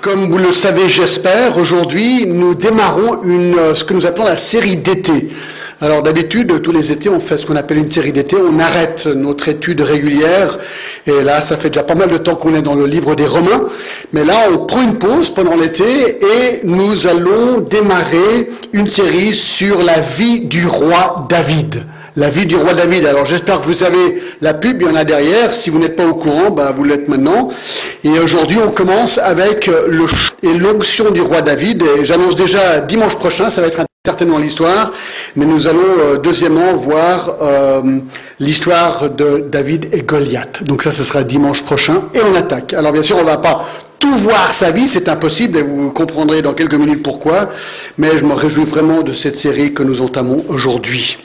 Comme vous le savez, j'espère, aujourd'hui, nous démarrons euh, ce que nous appelons la série d'été. Alors d'habitude, tous les étés, on fait ce qu'on appelle une série d'été, on arrête notre étude régulière, et là, ça fait déjà pas mal de temps qu'on est dans le livre des Romains, mais là, on prend une pause pendant l'été, et nous allons démarrer une série sur la vie du roi David la vie du roi David. Alors j'espère que vous savez la pub, il y en a derrière. Si vous n'êtes pas au courant, bah, vous l'êtes maintenant. Et aujourd'hui, on commence avec le et l'onction du roi David. Et j'annonce déjà dimanche prochain, ça va être certainement l'histoire, mais nous allons euh, deuxièmement voir euh, l'histoire de David et Goliath. Donc ça, ce sera dimanche prochain et on attaque. Alors bien sûr, on va pas tout voir sa vie, c'est impossible et vous comprendrez dans quelques minutes pourquoi, mais je me réjouis vraiment de cette série que nous entamons aujourd'hui.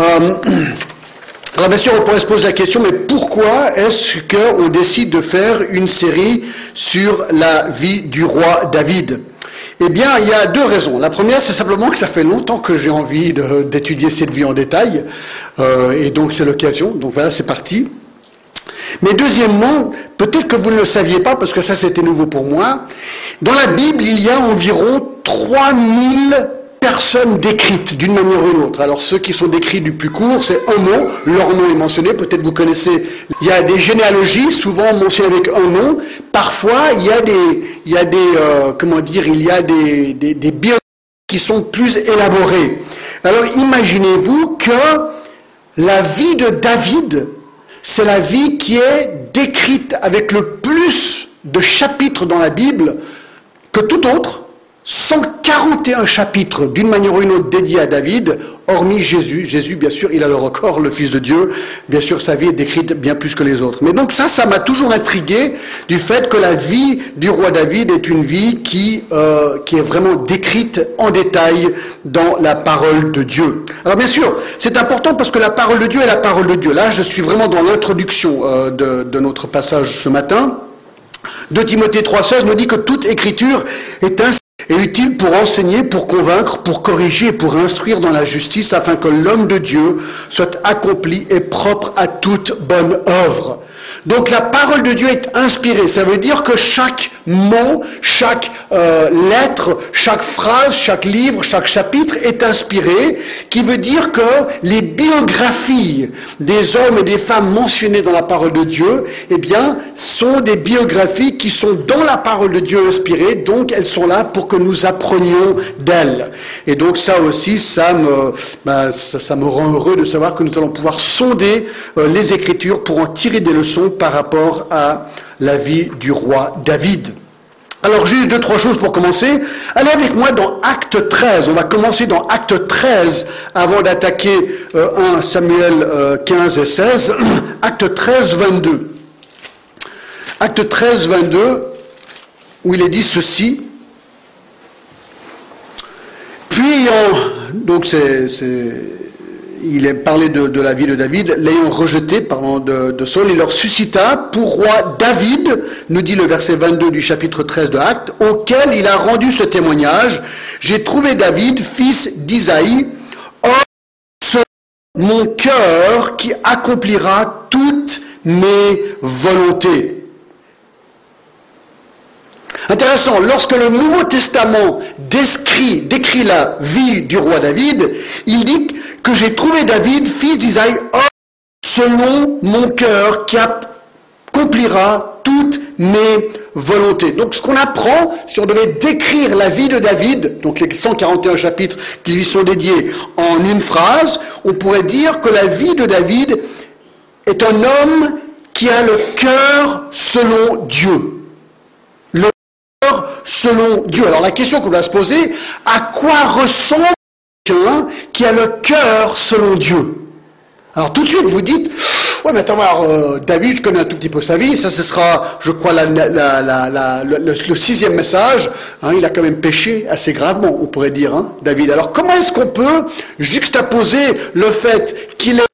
Euh, alors bien sûr, on pourrait se poser la question, mais pourquoi est-ce qu'on décide de faire une série sur la vie du roi David? Eh bien, il y a deux raisons. La première, c'est simplement que ça fait longtemps que j'ai envie d'étudier cette vie en détail, euh, et donc c'est l'occasion. Donc voilà, c'est parti. Mais deuxièmement, peut-être que vous ne le saviez pas, parce que ça c'était nouveau pour moi, dans la Bible, il y a environ 3000 personnes décrites d'une manière ou d'une autre. Alors ceux qui sont décrits du plus court, c'est un nom, leur nom est mentionné, peut-être vous connaissez, il y a des généalogies, souvent mentionnées avec un nom, parfois il y a des, il y a des euh, comment dire, il y a des, des, des qui sont plus élaborées. Alors imaginez-vous que la vie de David, c'est la vie qui est décrite avec le plus de chapitres dans la Bible que tout autre, 141 chapitres d'une manière ou d'une autre dédiés à David, hormis Jésus. Jésus, bien sûr, il a le record, le Fils de Dieu. Bien sûr, sa vie est décrite bien plus que les autres. Mais donc ça, ça m'a toujours intrigué du fait que la vie du roi David est une vie qui, euh, qui est vraiment décrite en détail dans la parole de Dieu. Alors bien sûr, c'est important parce que la parole de Dieu est la parole de Dieu. Là, je suis vraiment dans l'introduction euh, de, notre passage ce matin. De Timothée 3,16 nous dit que toute écriture est ainsi est utile pour enseigner, pour convaincre, pour corriger, pour instruire dans la justice, afin que l'homme de Dieu soit accompli et propre à toute bonne œuvre. Donc la parole de Dieu est inspirée. Ça veut dire que chaque mot, chaque euh, lettre, chaque phrase, chaque livre, chaque chapitre est inspiré, qui veut dire que les biographies des hommes et des femmes mentionnés dans la parole de Dieu, eh bien, sont des biographies qui sont dans la parole de Dieu inspirées, donc elles sont là pour que nous apprenions d'elles. Et donc ça aussi, ça me, ben, ça, me rend heureux de savoir que nous allons pouvoir sonder euh, les Écritures pour en tirer des leçons par rapport à la vie du roi David. Alors juste deux, trois choses pour commencer. Allez avec moi dans Acte 13. On va commencer dans Acte 13 avant d'attaquer 1 euh, Samuel 15 euh, et 16. Acte 13, 22. Acte 13, 22, où il est dit ceci. Puis, donc c'est il est parlé de, la vie de David, l'ayant rejeté par de, de Saul, il leur suscita pour roi David, nous dit le verset 22 du chapitre 13 de Actes, auquel il a rendu ce témoignage, j'ai trouvé David, fils d'Isaïe, or ce mon cœur qui accomplira toutes mes volontés. Intéressant, lorsque le Nouveau Testament décrit, décrit la vie du roi David, il dit que j'ai trouvé David, fils d'Isaïe, selon mon cœur, qui accomplira toutes mes volontés. Donc ce qu'on apprend, si on devait décrire la vie de David, donc les 141 chapitres qui lui sont dédiés en une phrase, on pourrait dire que la vie de David est un homme qui a le cœur selon Dieu. Le cœur selon Dieu. Alors la question qu'on doit se poser, à quoi ressemble qui a le cœur selon Dieu. Alors tout de suite, vous dites, ouais, mais attends, euh, David, je connais un tout petit peu sa vie, ça ce sera, je crois, le, sixième message. Hein, il a quand même péché assez gravement, on pourrait dire, hein, David. Alors comment est-ce qu'on peut juxtaposer le fait qu'il décrit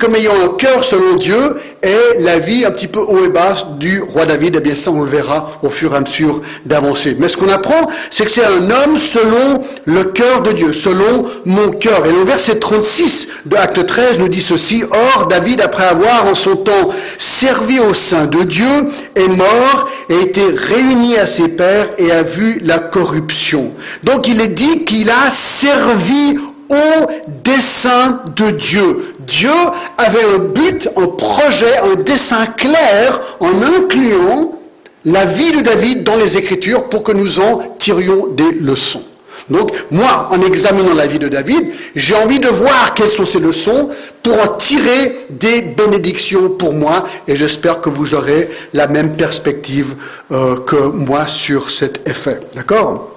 comme ayant un cœur selon Dieu et la vie un petit peu haut et basse du roi David. Eh bien, ça, on le verra au fur et à mesure d'avancer. Mais ce qu'on apprend, c'est que c'est un homme selon le cœur de Dieu, selon mon cœur. Et le verset 36 de Acte 13 nous dit ceci. Or, David, après avoir en son temps servi au sein de Dieu, est mort a été réuni à ses pères et a vu la corruption. Donc il est dit qu'il a servi au dessein de Dieu. Dieu avait un but, un projet, un dessein clair en incluant la vie de David dans les Écritures pour que nous en tirions des leçons. Donc, moi, en examinant la vie de David, j'ai envie de voir quelles sont ces leçons pour en tirer des bénédictions pour moi, et j'espère que vous aurez la même perspective euh, que moi sur cet effet. D'accord?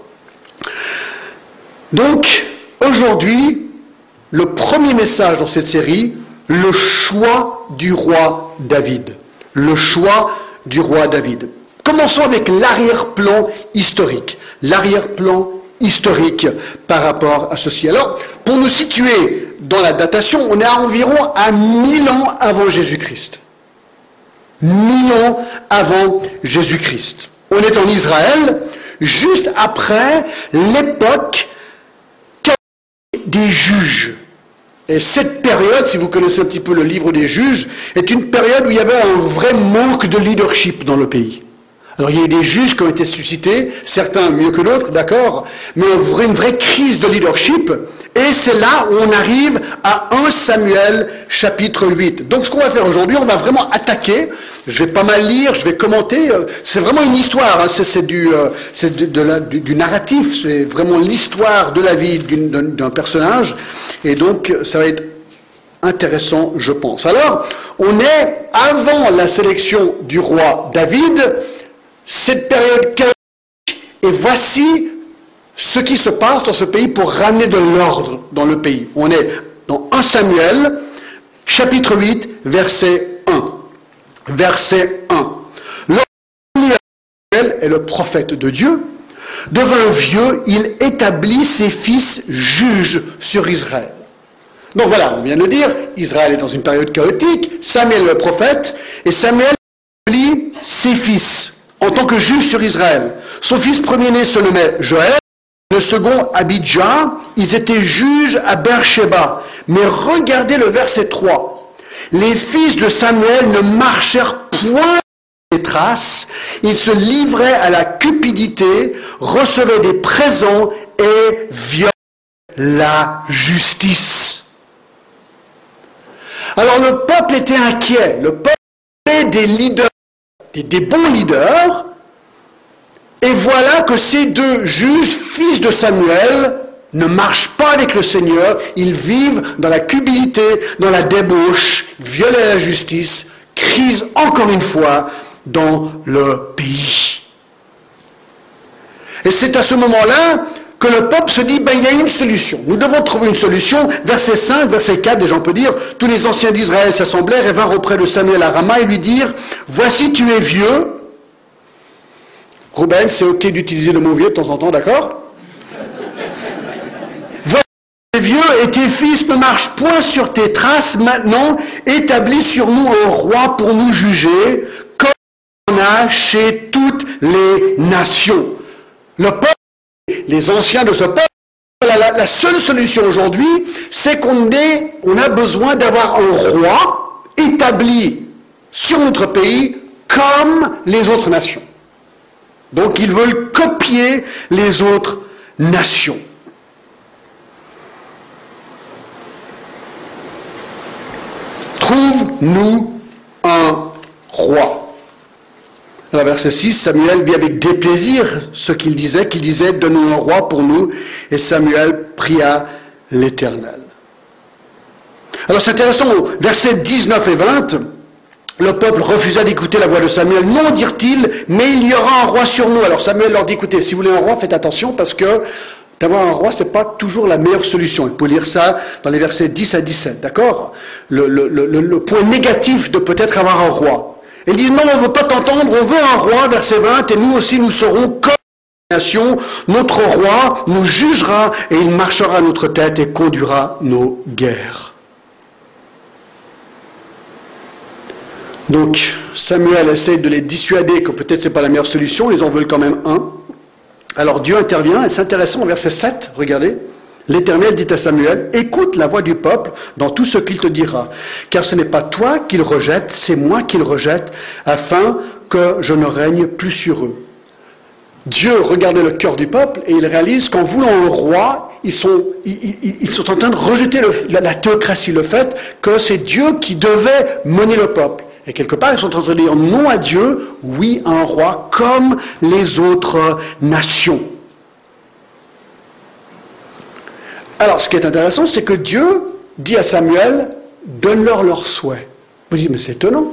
Donc, aujourd'hui, le premier message dans cette série, le choix du roi David. Le choix du roi David. Commençons avec l'arrière-plan historique. L'arrière-plan historique par rapport à ceci. Alors, pour nous situer dans la datation, on est à environ à 1000 ans avant Jésus-Christ. 1000 ans avant Jésus-Christ. On est en Israël, juste après l'époque des juges. Et cette période, si vous connaissez un petit peu le livre des juges, est une période où il y avait un vrai manque de leadership dans le pays. Alors il y a eu des juges qui ont été suscités, certains mieux que d'autres, d'accord, mais une vraie crise de leadership. Et c'est là où on arrive à 1 Samuel chapitre 8. Donc ce qu'on va faire aujourd'hui, on va vraiment attaquer. Je vais pas mal lire, je vais commenter. Euh, c'est vraiment une histoire, hein. c'est du, euh, du, narratif, c'est vraiment l'histoire de la vie d'un personnage. Et donc ça va être intéressant, je pense. Alors, on est avant la sélection du roi David cette période chaotique, et voici ce qui se passe dans ce pays pour ramener de l'ordre dans le pays. On est dans 1 Samuel, chapitre 8, verset 1. Verset 1. Samuel est le prophète de Dieu. Devant vieux, il établit ses fils juges sur Israël. Donc voilà, on vient de dire, Israël est dans une période chaotique, Samuel est le prophète, et Samuel établit ses fils en tant que juge sur Israël. Son fils premier-né se nommait Joël, le second Abidja, ils étaient juges à Beersheba. Mais regardez le verset 3. Les fils de Samuel ne marchèrent point les traces, ils se livraient à la cupidité, recevaient des présents et violaient la justice. Alors le peuple était inquiet, le peuple était des leaders des, bons leaders. Et voilà que ces deux juges, fils de Samuel, ne marchent pas avec le Seigneur, ils vivent dans la cubilité, dans la débauche, violent la justice, crise encore une fois dans le pays. Et c'est à ce moment-là le peuple se dit, ben, il y a une solution. Nous devons trouver une solution. Verset 5, verset 4, déjà on peut dire, tous les anciens d'Israël s'assemblèrent et vinrent auprès de Samuel à et lui dirent, voici tu es vieux. Ruben, c'est ok d'utiliser le mot vieux de temps en temps, d'accord? Voici tu es vieux et tes fils ne marchent point sur tes traces. Maintenant, établis sur nous un roi pour nous juger, comme on a chez toutes les nations. Le peuple les anciens de ce peuple. La, seule solution aujourd'hui, c'est qu'on on a besoin d'avoir un roi établi sur notre pays comme les autres nations. Donc ils veulent copier les autres nations. Trouve-nous un roi. Dans verset 6, Samuel vit avec déplaisir ce qu'il disait, qu'il disait, donne-nous un roi pour nous. Et Samuel pria l'Éternel. Alors c'est intéressant, versets 19 et 20, le peuple refusa d'écouter la voix de Samuel. Non, dirent-ils, mais il y aura un roi sur nous. Alors Samuel leur dit, écoutez, si vous voulez un roi, faites attention parce que d'avoir un roi, ce n'est pas toujours la meilleure solution. Il faut lire ça dans les versets 10 à 17, d'accord? Le, le point négatif de peut-être avoir un roi. Il dit, non, on ne veut pas t'entendre, on veut un roi, verset 20, et nous aussi nous serons comme nation. Notre roi nous jugera et il marchera à notre tête et conduira nos guerres. Donc Samuel essaie de les dissuader que peut-être ce n'est pas la meilleure solution, ils en veulent quand même un. Alors Dieu intervient, et c'est intéressant, verset 7, regardez. L'Éternel dit à Samuel, écoute la voix du peuple dans tout ce qu'il te dira, car ce n'est pas toi qu'il rejette, c'est moi qu'il rejette, afin que je ne règne plus sur eux. Dieu regardait le cœur du peuple et il réalise qu'en voulant un roi, ils sont, ils, sont en train de rejeter la, théocratie, le fait que c'est Dieu qui devait mener le peuple. Et quelque part, ils sont en train de dire non à Dieu, oui à un roi, comme les autres nations. Alors, ce qui est intéressant, c'est que Dieu dit à Samuel, donne-leur leurs souhaits. Vous dites, mais c'est étonnant.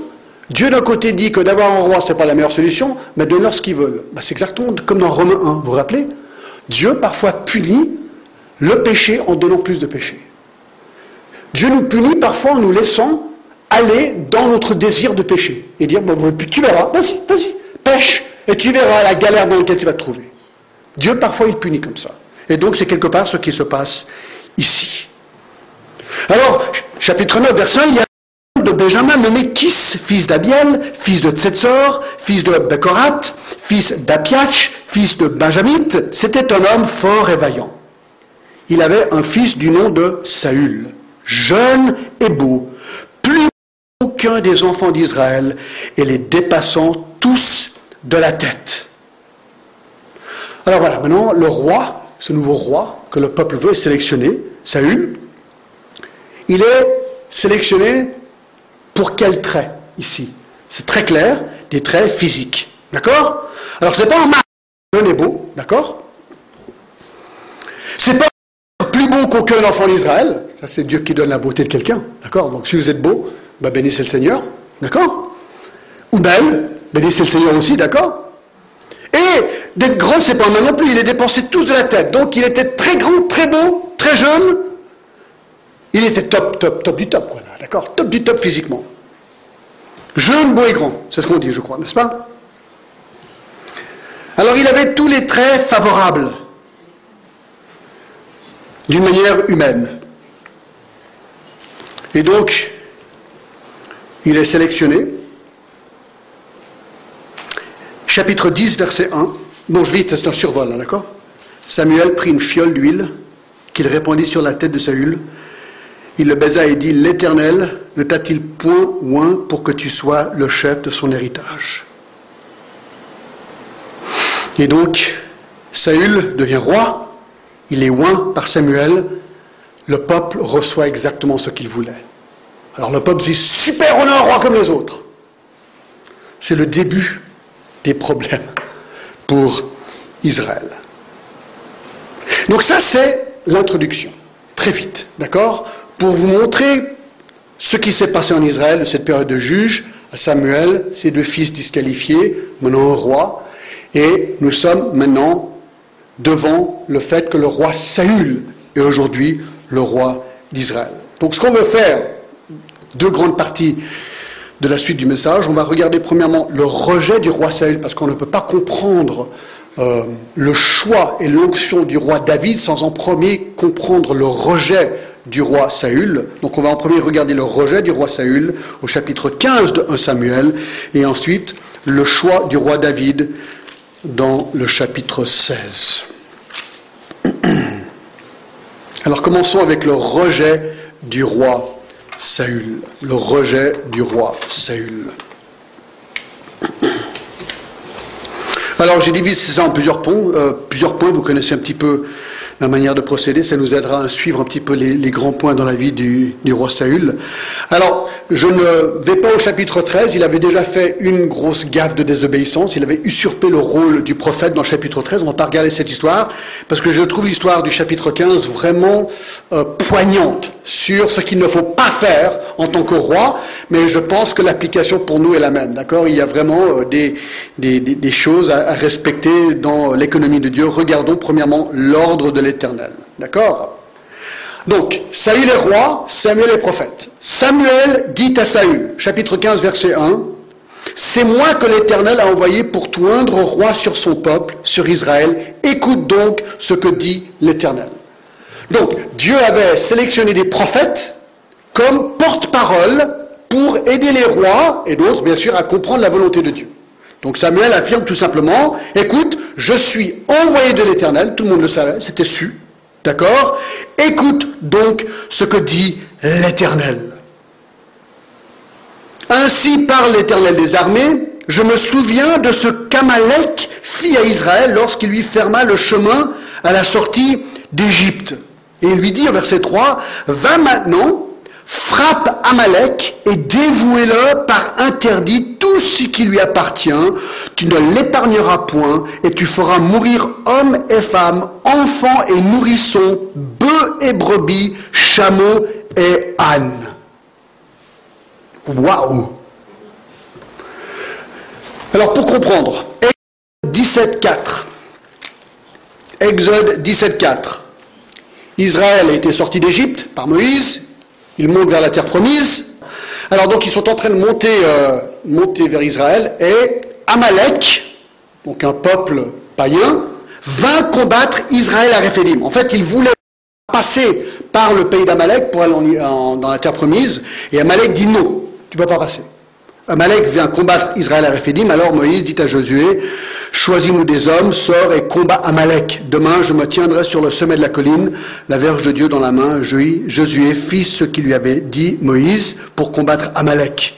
Dieu d'un côté dit que d'avoir un roi, ce n'est pas la meilleure solution, mais donne-leur ce qu'ils veulent. Ben, c'est exactement comme dans Romains 1, vous vous rappelez? Dieu parfois punit le péché en donnant plus de péché. Dieu nous punit parfois en nous laissant aller dans notre désir de péché et dire tu verras, vas-y, vas-y, pêche, et tu verras la galère dans laquelle tu vas te trouver. Dieu parfois il punit comme ça. Et donc c'est quelque part ce qui se passe ici. Alors, chapitre 9, verset 1, il y a de Benjamin nommé Kis, fils d'Abiel, fils de Tsetzor, fils de Bekorat, fils d'Apiach, fils de Benjamite. C'était un homme fort et vaillant. Il avait un fils du nom de Saül, jeune et beau, plus beau qu'un des enfants d'Israël, et les dépassant tous de la tête. Alors voilà, maintenant le roi, ce nouveau roi que le peuple veut sélectionner, Saül, il est sélectionné pour quel trait ici? C'est très clair, des traits physiques. D'accord? Alors c'est pas un mari jeune et beau, d'accord? C'est pas plus beau qu'aucun enfant d'Israël. Ça c'est Dieu qui donne la beauté de quelqu'un. D'accord? Donc si vous êtes beau, bah, bénissez le Seigneur. D'accord? Ou belle, bénissez le Seigneur aussi, d'accord? Et d'être grand, c'est pas mal non plus. Il est dépensé tous de la tête. Donc il était très grand, très beau, très jeune. Il était top, top, top du top, voilà, d'accord? Top du top physiquement. Jeune, beau et grand, c'est ce qu'on dit, je crois, n'est-ce pas? Alors il avait tous les traits favorables, d'une manière humaine. Et donc, il est sélectionné. Chapitre 10, verset 1. Bon, je vais, c'est un survol, hein, d'accord Samuel prit une fiole d'huile qu'il répandit sur la tête de Saül il le baisa et dit, L'Éternel ne t'a-t-il point oint pour que tu sois le chef de son héritage Et donc, Saül devient roi, il est oint par Samuel, le peuple reçoit exactement ce qu'il voulait. Alors le peuple dit, super, on a un roi comme les autres. C'est le début des problèmes pour Israël. Donc ça, c'est l'introduction. Très vite, d'accord? Pour vous montrer ce qui s'est passé en Israël de cette période de juge, à Samuel, ses deux fils disqualifiés, maintenant un roi, et nous sommes maintenant devant le fait que le roi Saül est aujourd'hui le roi d'Israël. Donc ce qu'on veut faire, deux grandes parties de la suite du message, on va regarder premièrement le rejet du roi Saül, parce qu'on ne peut pas comprendre euh, le choix et l'onction du roi David sans en premier comprendre le rejet du roi Saül. Donc on va en premier regarder le rejet du roi Saül au chapitre 15 de 1 Samuel et ensuite le choix du roi David dans le chapitre 16. Alors commençons avec le rejet du roi Saül. Le rejet du roi Saül. Alors j'ai divisé ça en plusieurs points. Euh, plusieurs points, vous connaissez un petit peu la manière de procéder, ça nous aidera à suivre un petit peu les, grands points dans la vie du, roi Saül. Alors, je ne vais pas au chapitre 13, il avait déjà fait une grosse gaffe de désobéissance, il avait usurpé le rôle du prophète dans le chapitre 13, on ne va pas regarder cette histoire, parce que je trouve l'histoire du chapitre 15 vraiment euh, poignante sur ce qu'il ne faut pas faire en tant que roi, mais je pense que l'application pour nous est la même, d'accord? Il y a vraiment euh, des, choses à, à respecter dans l'économie de Dieu. Regardons premièrement l'ordre de éternel. D'accord? Donc, Saül est roi, Samuel est prophète. Samuel dit à Saül, chapitre 15, verset 1, C'est moi que l'Éternel a envoyé pour toindre roi sur son peuple, sur Israël. Écoute donc ce que dit l'Éternel. Donc, Dieu avait sélectionné des prophètes comme porte-parole pour aider les rois et d'autres, bien sûr, à comprendre la volonté de Dieu. Donc Samuel affirme tout simplement, écoute, je suis envoyé de l'Éternel, tout le monde le savait, c'était su, d'accord? Écoute donc ce que dit l'Éternel. Ainsi parle l'Éternel des armées, je me souviens de ce qu'Amalek fit à Israël lorsqu'il lui ferma le chemin à la sortie d'Égypte. Et il lui dit au verset 3, va maintenant, frappe Amalek et dévouez-le par interdit tout ce qui lui appartient. Tu ne l'épargneras point et tu feras mourir hommes et femmes, enfants et nourrissons, bœufs et brebis, chameaux et ânes. Waouh Alors pour comprendre, Exode 17.4. Exode 17.4. Israël a été sorti d'Égypte par Moïse, ils montent vers la terre promise. Alors donc ils sont en train de monter, euh, monter vers Israël et Amalek, donc un peuple païen, vint combattre Israël à Réphédim. En fait, ils voulaient passer par le pays d'Amalek pour aller dans la terre promise, et Amalek dit non, tu ne peux pas passer. Amalek vient combattre Israël à Réphédim, alors Moïse dit à Josué, choisis-nous des hommes, sors et combat Amalek. Demain, je me tiendrai sur le sommet de la colline, la verge de Dieu dans la main. Josué fit ce qu'il lui avait dit Moïse pour combattre Amalek.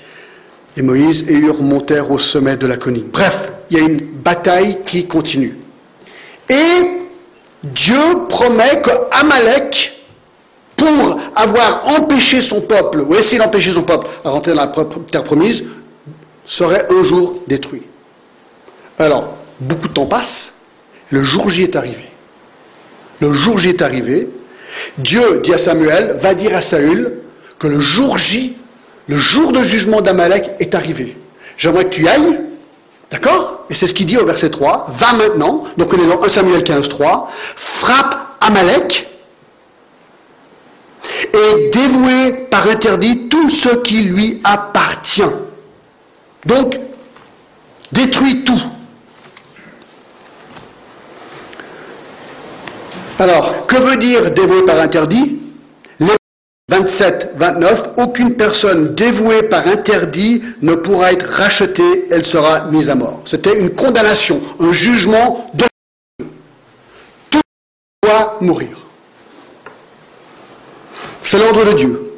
Et Moïse et Hur montèrent au sommet de la colline. Bref, il y a une bataille qui continue. Et Dieu promet que Amalek pour avoir empêché son peuple, ou essayer d'empêcher son peuple à rentrer dans la terre promise, serait un jour détruit. Alors, beaucoup de temps passe, le jour J est arrivé. Le jour J est arrivé, Dieu dit à Samuel, va dire à Saül que le jour J, le jour de jugement d'Amalek est arrivé. J'aimerais que tu ailles, d'accord? Et c'est ce qu'il dit au verset 3, va maintenant, donc on est dans 1 Samuel 15, 3, frappe Amalek et dévouer par interdit tout ce qui lui appartient. Donc, détruit tout. Alors, que veut dire dévouer par interdit? Les 27, 29, aucune personne dévouée par interdit ne pourra être rachetée, elle sera mise à mort. C'était une condamnation, un jugement de Tout doit mourir. C'est l'ordre de Dieu.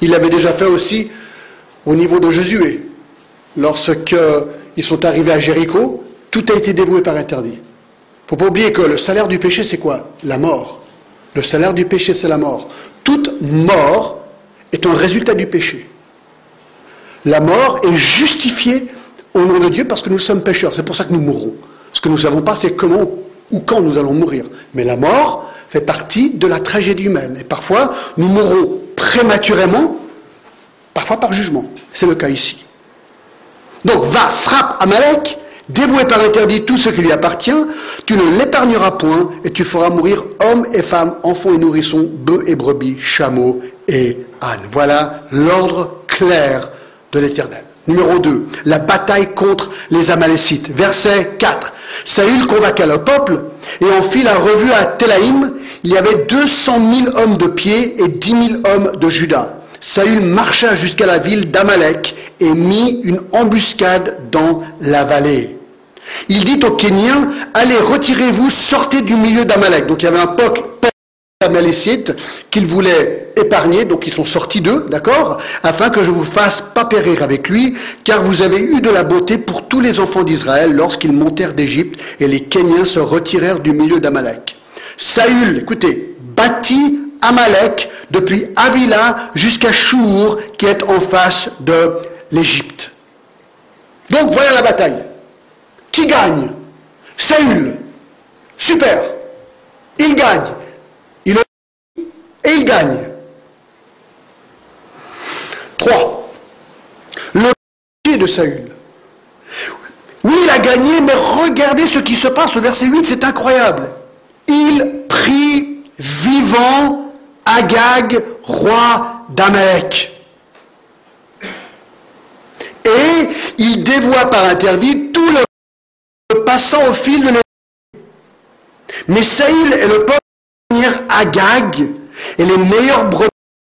Il l'avait déjà fait aussi au niveau de Josué. Lorsqu'ils sont arrivés à Jéricho, tout a été dévoué par interdit. Il ne faut pas oublier que le salaire du péché, c'est quoi? La mort. Le salaire du péché, c'est la mort. Toute mort est un résultat du péché. La mort est justifiée au nom de Dieu parce que nous sommes pécheurs. C'est pour ça que nous mourrons. Ce que nous ne savons pas, c'est comment ou quand nous allons mourir. Mais la mort fait partie de la tragédie humaine. Et parfois, nous mourrons prématurément, parfois par jugement. C'est le cas ici. Donc, va, frappe Amalek, dévoué par interdit tout ce qui lui appartient, tu ne l'épargneras point, et tu feras mourir hommes et femmes, enfants et nourrissons, bœufs et brebis, chameaux et ânes. Voilà l'ordre clair de l'Éternel. Numéro 2, la bataille contre les Amalécites. Verset 4. Saül convaincua le peuple et en fit la revue à Telaïm. Il y avait 200 000 hommes de pied et 10 000 hommes de Juda. Saül marcha jusqu'à la ville d'Amalek et mit une embuscade dans la vallée. Il dit aux Kéniens, allez, retirez-vous, sortez du milieu d'Amalek. Donc il y avait un peuple Amalécites qu'il voulait épargner, donc ils sont sortis d'eux, d'accord Afin que je vous fasse pas périr avec lui, car vous avez eu de la beauté pour tous les enfants d'Israël lorsqu'ils montèrent d'Égypte et les Kéniens se retirèrent du milieu d'Amalek. Saül, écoutez, bâtit Amalek depuis Avila jusqu'à Chour, qui est en face de l'Égypte. Donc voilà la bataille. Qui gagne? Saül. Super. Il gagne et il gagne. 3. Le péché de Saül. Oui, il a gagné, mais regardez ce qui se passe au verset 8, c'est incroyable. Il prit vivant Agag, roi d'Amalek. Et il dévoie par interdit tout le passant au fil de Mais Saül et le peuple Agag et les meilleurs brebis,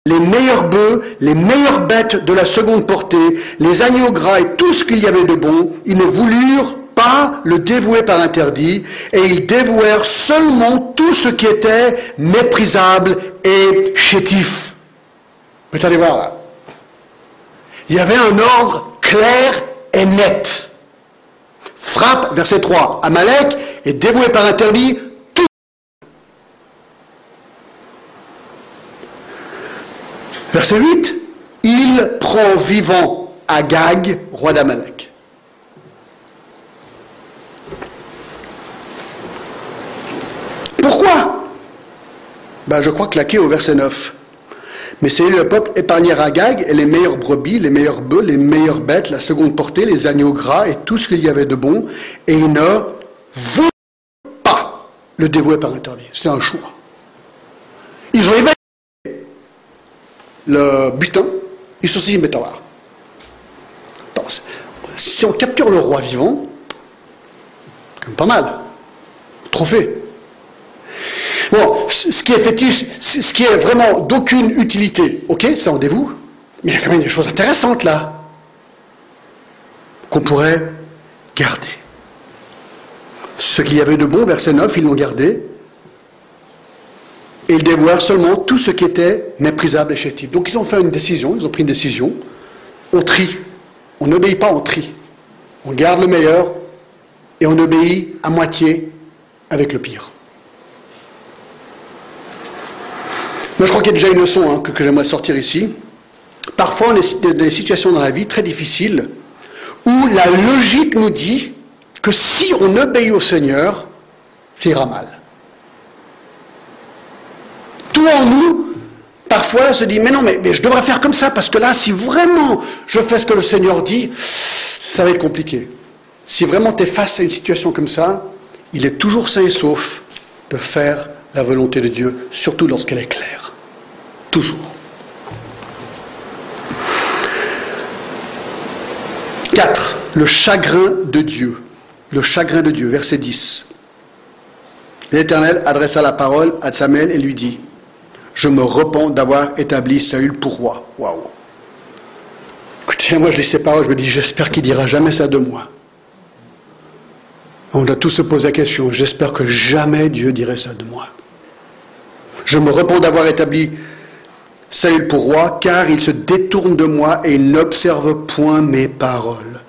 les meilleurs bœufs, les meilleures bêtes de la seconde portée, les agneaux gras et tout ce qu'il y avait de bon, ils ne voulurent pas le dévouer par interdit, et ils dévouèrent seulement tout ce qui était méprisable et chétif. Mais allez voir. Il y avait un ordre clair est net. Frappe, verset 3. Amalek est dévoué par interdit tout. Verset 8. Il prend vivant Agag, roi d'Amalek. Pourquoi ben, Je crois claquer au verset 9. Mais c'est le peuple épargnera Agag et les meilleures brebis, les meilleurs bœufs, les meilleures bêtes, la seconde portée, les agneaux gras et tout ce qu'il y avait de bon, et il ne voulait pas le dévouer par interdit. C'était un choix. Ils ont évacué le butin, ils se sont dit, mais si on capture le roi vivant, comme pas mal, trophée. Bon, ce qui est fétiche, ce qui est vraiment d'aucune utilité, ok, ça on dévoue, mais il y a quand même des choses intéressantes là, qu'on pourrait garder. Ce qu'il y avait de bon, verset 9, ils l'ont gardé, et ils dévouèrent seulement tout ce qui était méprisable et chétif. Donc ils ont fait une décision, ils ont pris une décision, on trie, on n'obéit pas, on trie. On garde le meilleur et on obéit à moitié avec le pire. Je crois qu'il y a déjà une leçon hein, que, j'aimerais sortir ici. Parfois, on est dans des situations dans la vie très difficiles où la logique nous dit que si on obéit au Seigneur, ça ira mal. Tout en nous, parfois, se dit, mais non, mais, mais, je devrais faire comme ça, parce que là, si vraiment je fais ce que le Seigneur dit, ça va être compliqué. Si vraiment tu es face à une situation comme ça, il est toujours sain et sauf de faire la volonté de Dieu, surtout lorsqu'elle est claire. Toujours. 4. Le chagrin de Dieu. Le chagrin de Dieu, verset 10. L'Éternel adressa la parole à Samuel et lui dit Je me repens d'avoir établi Saül pour roi. Waouh Écoutez, moi je lis ces paroles, je me dis J'espère qu'il dira jamais ça de moi. On a tous se poser la question J'espère que jamais Dieu dirait ça de moi. Je me repens d'avoir établi Saül pour roi, car il se détourne de moi et il n'observe point mes paroles.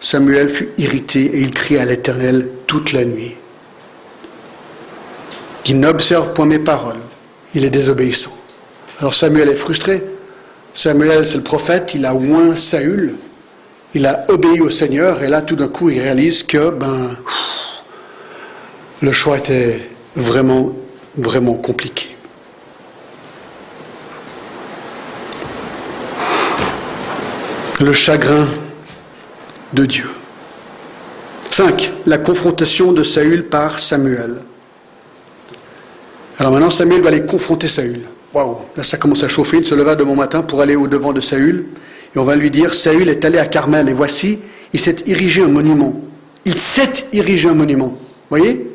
Samuel fut irrité et il crie à l'Éternel toute la nuit. Il n'observe point mes paroles, il est désobéissant. Alors Samuel est frustré. Samuel, c'est le prophète, il a oint Saül, il a obéi au Seigneur, et là, tout d'un coup, il réalise que ben, le choix était vraiment, vraiment compliqué. Le chagrin de Dieu. 5. La confrontation de Saül par Samuel. Alors maintenant, Samuel va aller confronter Saül. Waouh, là ça commence à chauffer. Il se leva de bon matin pour aller au devant de Saül. Et on va lui dire Saül est allé à Carmel, et voici, il s'est érigé un monument. Il s'est érigé un monument. Voyez?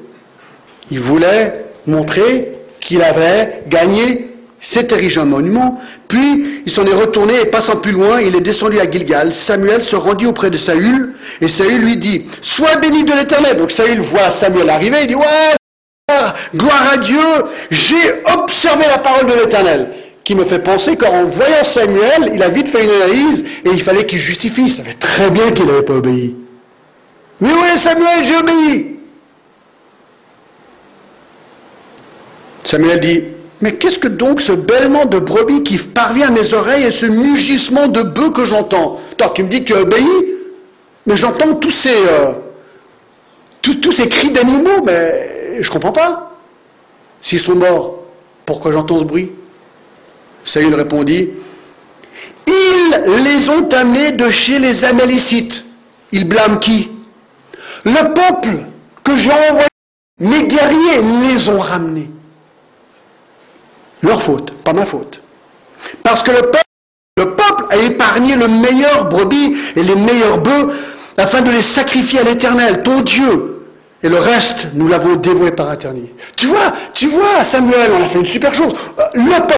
Il voulait montrer qu'il avait gagné s'est érigé un monument, puis il s'en est retourné et passant plus loin, il est descendu à Gilgal. Samuel se rendit auprès de Saül et Saül lui dit Sois béni de l'Éternel. Donc Saül voit Samuel arriver, il dit Ouais, gloire à Dieu, j'ai observé la parole de l'Éternel. Qui me fait penser qu'en voyant Samuel, il a vite fait une analyse et il fallait qu'il justifie. Il savait très bien qu'il n'avait pas obéi. Mais oui, Samuel, j'ai obéi. Samuel dit mais qu'est-ce que donc ce bêlement de brebis qui parvient à mes oreilles et ce mugissement de bœuf que j'entends Toi, tu me dis que tu as obéi, mais j'entends tous ces, euh, tous, ces cris d'animaux, mais je ne comprends pas. S'ils sont morts, pourquoi j'entends ce bruit Saül répondit Ils les ont amenés de chez les Amalécites. Ils blâment qui Le peuple que j'ai envoyé. Mes guerriers les ont ramenés. Leur faute, pas ma faute. Parce que le peuple, le peuple a épargné le meilleur brebis et les meilleurs bœufs afin de les sacrifier à l'Éternel, ton Dieu. Et le reste, nous l'avons dévoué par éternité. Tu vois, tu vois, Samuel, on a fait une super chose. Euh, le peuple,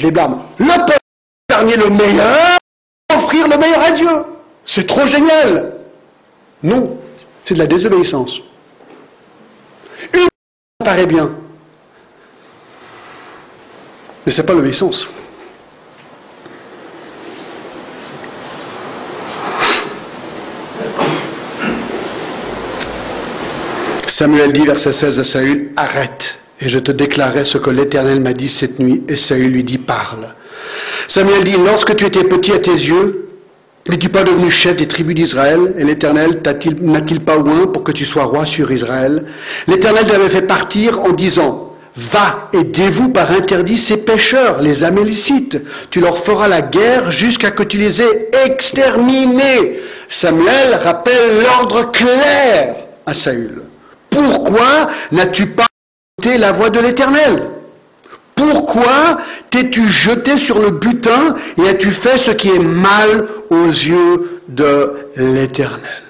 les blâme, le peuple a épargné le meilleur, offrir le meilleur à Dieu. C'est trop génial. Non, c'est de la désobéissance. Une ça paraît bien, mais ce n'est pas l'obéissance. Samuel dit, verset 16 à Saül, arrête, et je te déclarerai ce que l'Éternel m'a dit cette nuit. Et Saül lui dit, parle. Samuel dit, lorsque tu étais petit à tes yeux, n'es-tu pas devenu chef des tribus d'Israël? Et l'Éternel n'a-t-il pas oint pour que tu sois roi sur Israël? L'Éternel t'avait fait partir en disant, Va et dévoue par interdit ces pécheurs, les Amélicites. Tu leur feras la guerre jusqu'à que tu les aies exterminés. Samuel rappelle l'ordre clair à Saül. Pourquoi n'as-tu pas écouté la voix de l'Éternel? Pourquoi t'es-tu jeté sur le butin et as-tu fait ce qui est mal aux yeux de l'Éternel?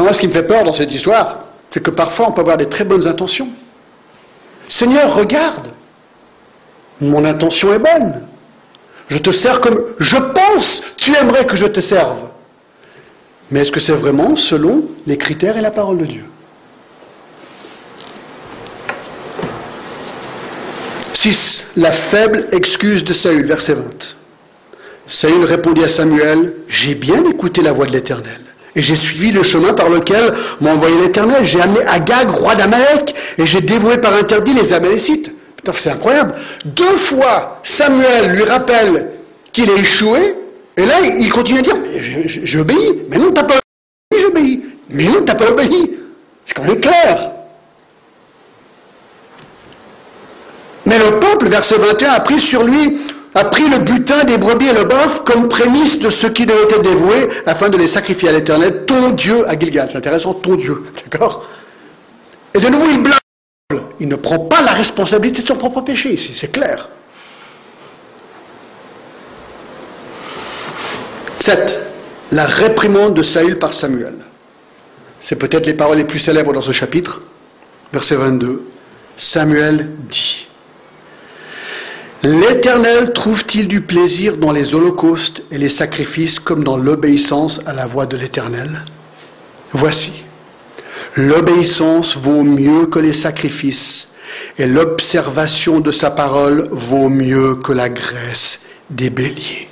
Moi, ce qui me fait peur dans cette histoire, c'est que parfois on peut avoir des très bonnes intentions. Seigneur, regarde, mon intention est bonne. Je te sers comme je pense, tu aimerais que je te serve. Mais est-ce que c'est vraiment selon les critères et la parole de Dieu? 6. La faible excuse de Saül, verset 20. Saül répondit à Samuel, J'ai bien écouté la voix de l'Éternel. Et j'ai suivi le chemin par lequel m'a envoyé l'Éternel. J'ai amené Agag, roi d'Amalek, et j'ai dévoué par interdit les Amalécites. Putain, c'est incroyable. Deux fois, Samuel lui rappelle qu'il a échoué, et là, il continue à dire, j'obéis. Mais non, t'as pas obéi, j'obéis. Mais non, t'as pas obéi. C'est quand même clair. Mais le peuple, verset 21, a pris sur lui a pris le butin des brebis et le bœuf comme prémisse de ce qui devait être dévoué afin de les sacrifier à l'éternel, ton Dieu à Gilgal. C'est intéressant, ton Dieu. D'accord? Et de nouveau, il blâme. Il ne prend pas la responsabilité de son propre péché ici, c'est clair. 7. La réprimande de Saül par Samuel. C'est peut-être les paroles les plus célèbres dans ce chapitre. Verset 22. Samuel dit L'Éternel trouve-t-il du plaisir dans les holocaustes et les sacrifices comme dans l'obéissance à la voix de l'Éternel? Voici, l'obéissance vaut mieux que les sacrifices et l'observation de sa parole vaut mieux que la graisse des béliers.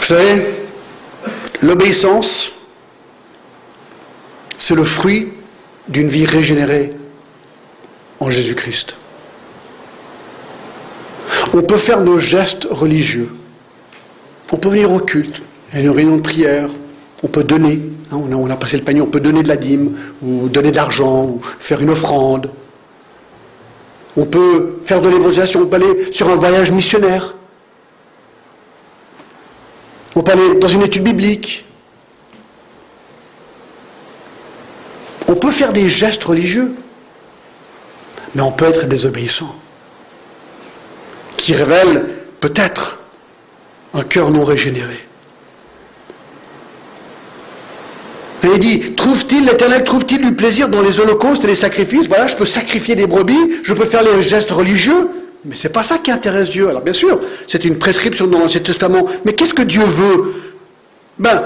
Vous savez, l'obéissance, c'est le fruit d'une vie régénérée en Jésus-Christ. On peut faire nos gestes religieux. On peut venir au culte, a une réunion de prière, on peut donner, hein, on, a, passé le panier, on peut donner de la dîme, ou donner de l'argent, ou faire une offrande. On peut faire de l'évangélisation, on peut aller sur un voyage missionnaire. On peut aller dans une étude biblique. On peut faire des gestes religieux mais on peut être désobéissant, qui révèle peut-être un cœur non régénéré. Il dit, trouve-t-il, l'Éternel trouve-t-il du plaisir dans les holocaustes et les sacrifices? Voilà, je peux sacrifier des brebis, je peux faire les gestes religieux, mais ce n'est pas ça qui intéresse Dieu. Alors bien sûr, c'est une prescription dans l'Ancien Testament, mais qu'est-ce que Dieu veut? Ben,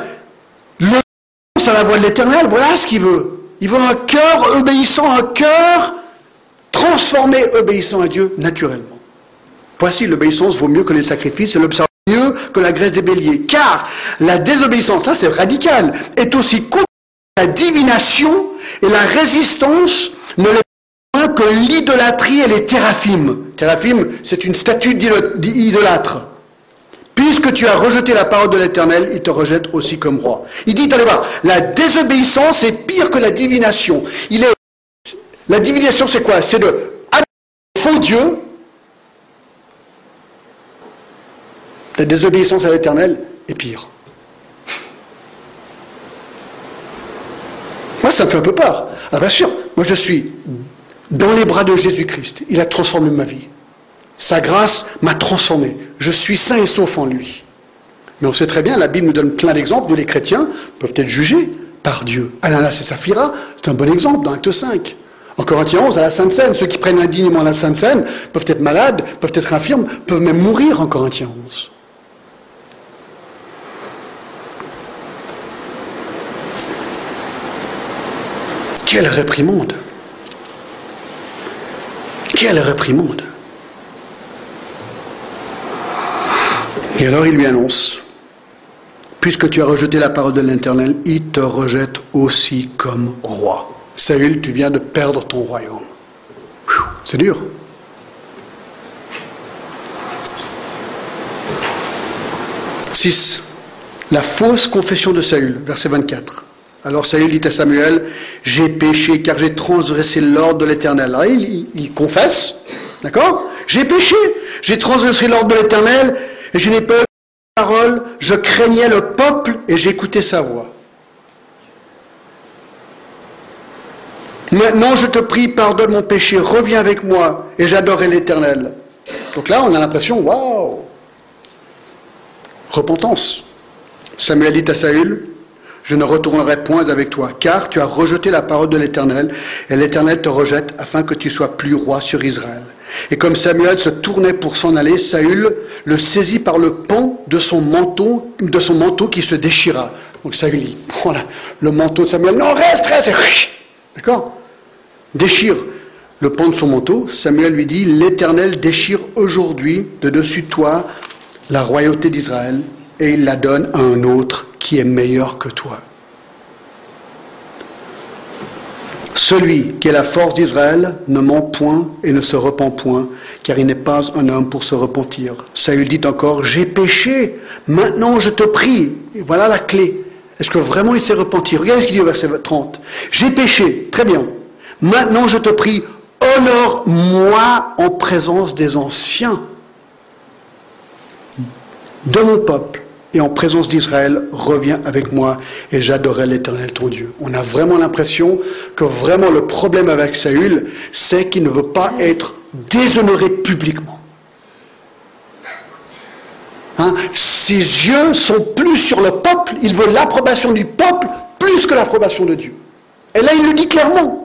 l'obéissance à la voix de l'Éternel, voilà ce qu'il veut. Il veut un cœur obéissant, un cœur transformé obéissant à Dieu naturellement. Voici l'obéissance vaut mieux que les sacrifices et l'observation mieux que la graisse des béliers. Car la désobéissance, là c'est radical, est aussi contre la divination et la résistance ne l'est pas que l'idolâtrie et les théraphimes. Théraphim, c'est une statue d'idolâtre. Puisque tu as rejeté la parole de l'Éternel, il te rejette aussi comme roi. Il dit, allez voir, la désobéissance est pire que la divination. Il est la divination, c'est quoi? C'est de faux Dieu. La désobéissance à l'éternel est pire. Moi, ça me fait un peu peur. Ah, bien sûr, moi je suis dans les bras de Jésus-Christ. Il a transformé ma vie. Sa grâce m'a transformé. Je suis saint et sauf en lui. Mais on sait très bien, la Bible nous donne plein d'exemples où les chrétiens peuvent être jugés par Dieu. Ananas et Saphira, c'est un bon exemple dans Acte 5. En Corinthiens 11, à la Sainte Seine, ceux qui prennent indignement la Sainte Seine peuvent être malades, peuvent être infirmes, peuvent même mourir en Corinthiens 11. Quelle réprimande Quelle réprimande Et alors il lui annonce, puisque tu as rejeté la parole de l'Éternel, il te rejette aussi comme roi. Saül, tu viens de perdre ton royaume. C'est dur. Six. La fausse confession de Saül, verset 24. Alors Saül dit à Samuel, j'ai péché car j'ai transgressé l'ordre de l'Éternel. Il, confesse, d'accord? J'ai péché, j'ai transgressé l'ordre de l'Éternel je n'ai pas eu parole, je craignais le peuple et j'écoutais sa voix. Maintenant, je te prie, pardonne mon péché, reviens avec moi et j'adorerai l'Éternel. Donc là, on a l'impression, waouh Repentance. Samuel dit à Saül, je ne retournerai point avec toi, car tu as rejeté la parole de l'Éternel, et l'Éternel te rejette afin que tu sois plus roi sur Israël. Et comme Samuel se tournait pour s'en aller, Saül le saisit par le pont de son manteau, de son manteau qui se déchira. Donc Saül dit, voilà, le manteau de Samuel, non, reste, reste, d'accord? Déchire le pont de son manteau. Samuel lui dit, l'Éternel déchire aujourd'hui de dessus de toi la royauté d'Israël, et il la donne à un autre qui est meilleur que toi. Celui qui est la force d'Israël ne ment point et ne se repent point, car il n'est pas un homme pour se repentir. Saül dit encore, j'ai péché, maintenant je te prie. Voilà la clé. Est-ce que vraiment il s'est repenti? Regardez ce qu'il dit au verset 30. J'ai péché, très bien. Maintenant je te prie, honore-moi en présence des anciens de mon peuple et en présence d'Israël, reviens avec moi et j'adorerai l'Éternel ton Dieu. On a vraiment l'impression que vraiment le problème avec Saül, c'est qu'il ne veut pas être déshonoré publiquement. Hein? Ses yeux sont plus sur le peuple, il veut l'approbation du peuple plus que l'approbation de Dieu. Et là, il le dit clairement.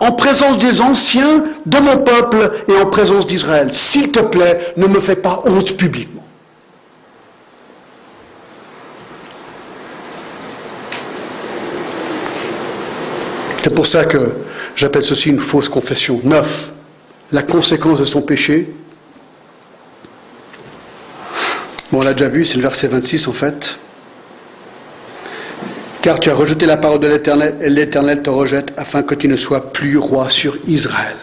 En présence des anciens de mon peuple et en présence d'Israël, s'il te plaît, ne me fais pas honte publiquement. C'est pour ça que j'appelle ceci une fausse confession. Neuf, la conséquence de son péché. Bon, on l'a déjà vu, c'est le verset 26 en fait. Car tu as rejeté la parole de l'Éternel et l'Éternel te rejette afin que tu ne sois plus roi sur Israël.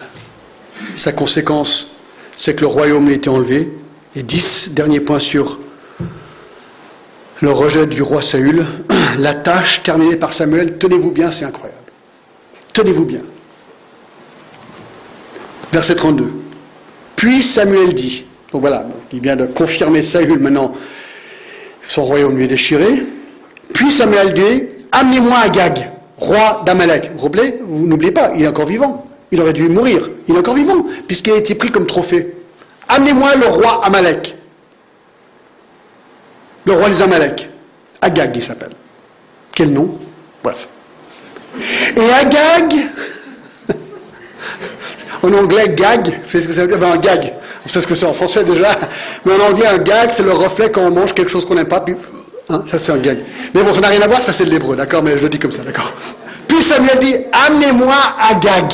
Sa conséquence, c'est que le royaume a été enlevé. Et dix derniers points sur le rejet du roi Saül. La tâche terminée par Samuel, tenez-vous bien, c'est incroyable. Tenez-vous bien. Verset 32. Puis Samuel dit, donc voilà, il vient de confirmer Saül maintenant, son royaume lui est déchiré. Puis Samuel dit, amenez-moi Agag, roi d'Amalek. Vous vous n'oubliez pas, il est encore vivant. Il aurait dû mourir. Il est encore vivant, puisqu'il a été pris comme trophée. Amenez-moi le roi Amalek. Le roi des Amalek. Agag, il s'appelle. Quel nom Bref. Et Agag, en anglais, gag, c'est ce que ça veut dire, ben, un gag. On sait ce que c'est en français déjà, mais en anglais, un gag, c'est le reflet quand on mange quelque chose qu'on n'aime pas, hein, ça c'est un gag. Mais bon, ça n'a rien à voir, ça c'est de l'hébreu, d'accord, mais je le dis comme ça, d'accord. Puis Samuel dit, amenez-moi Agag,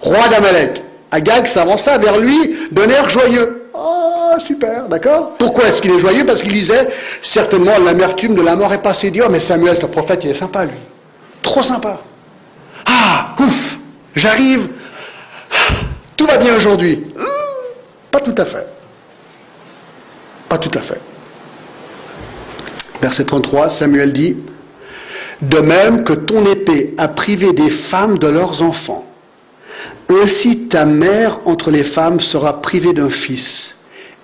roi d'Amalek. Agag s'avança vers lui d'un air joyeux. Oh, super, d'accord Pourquoi est-ce qu'il est joyeux? Parce qu'il disait, certainement, l'amertume de la mort est passée. Dit, oh, mais Samuel, ce prophète, il est sympa, lui. Trop sympa. Ah, ouf, j'arrive. Tout va bien aujourd'hui. Pas tout à fait. Pas tout à fait. Verset 33, Samuel dit, De même que ton épée a privé des femmes de leurs enfants, ainsi ta mère entre les femmes sera privée d'un fils.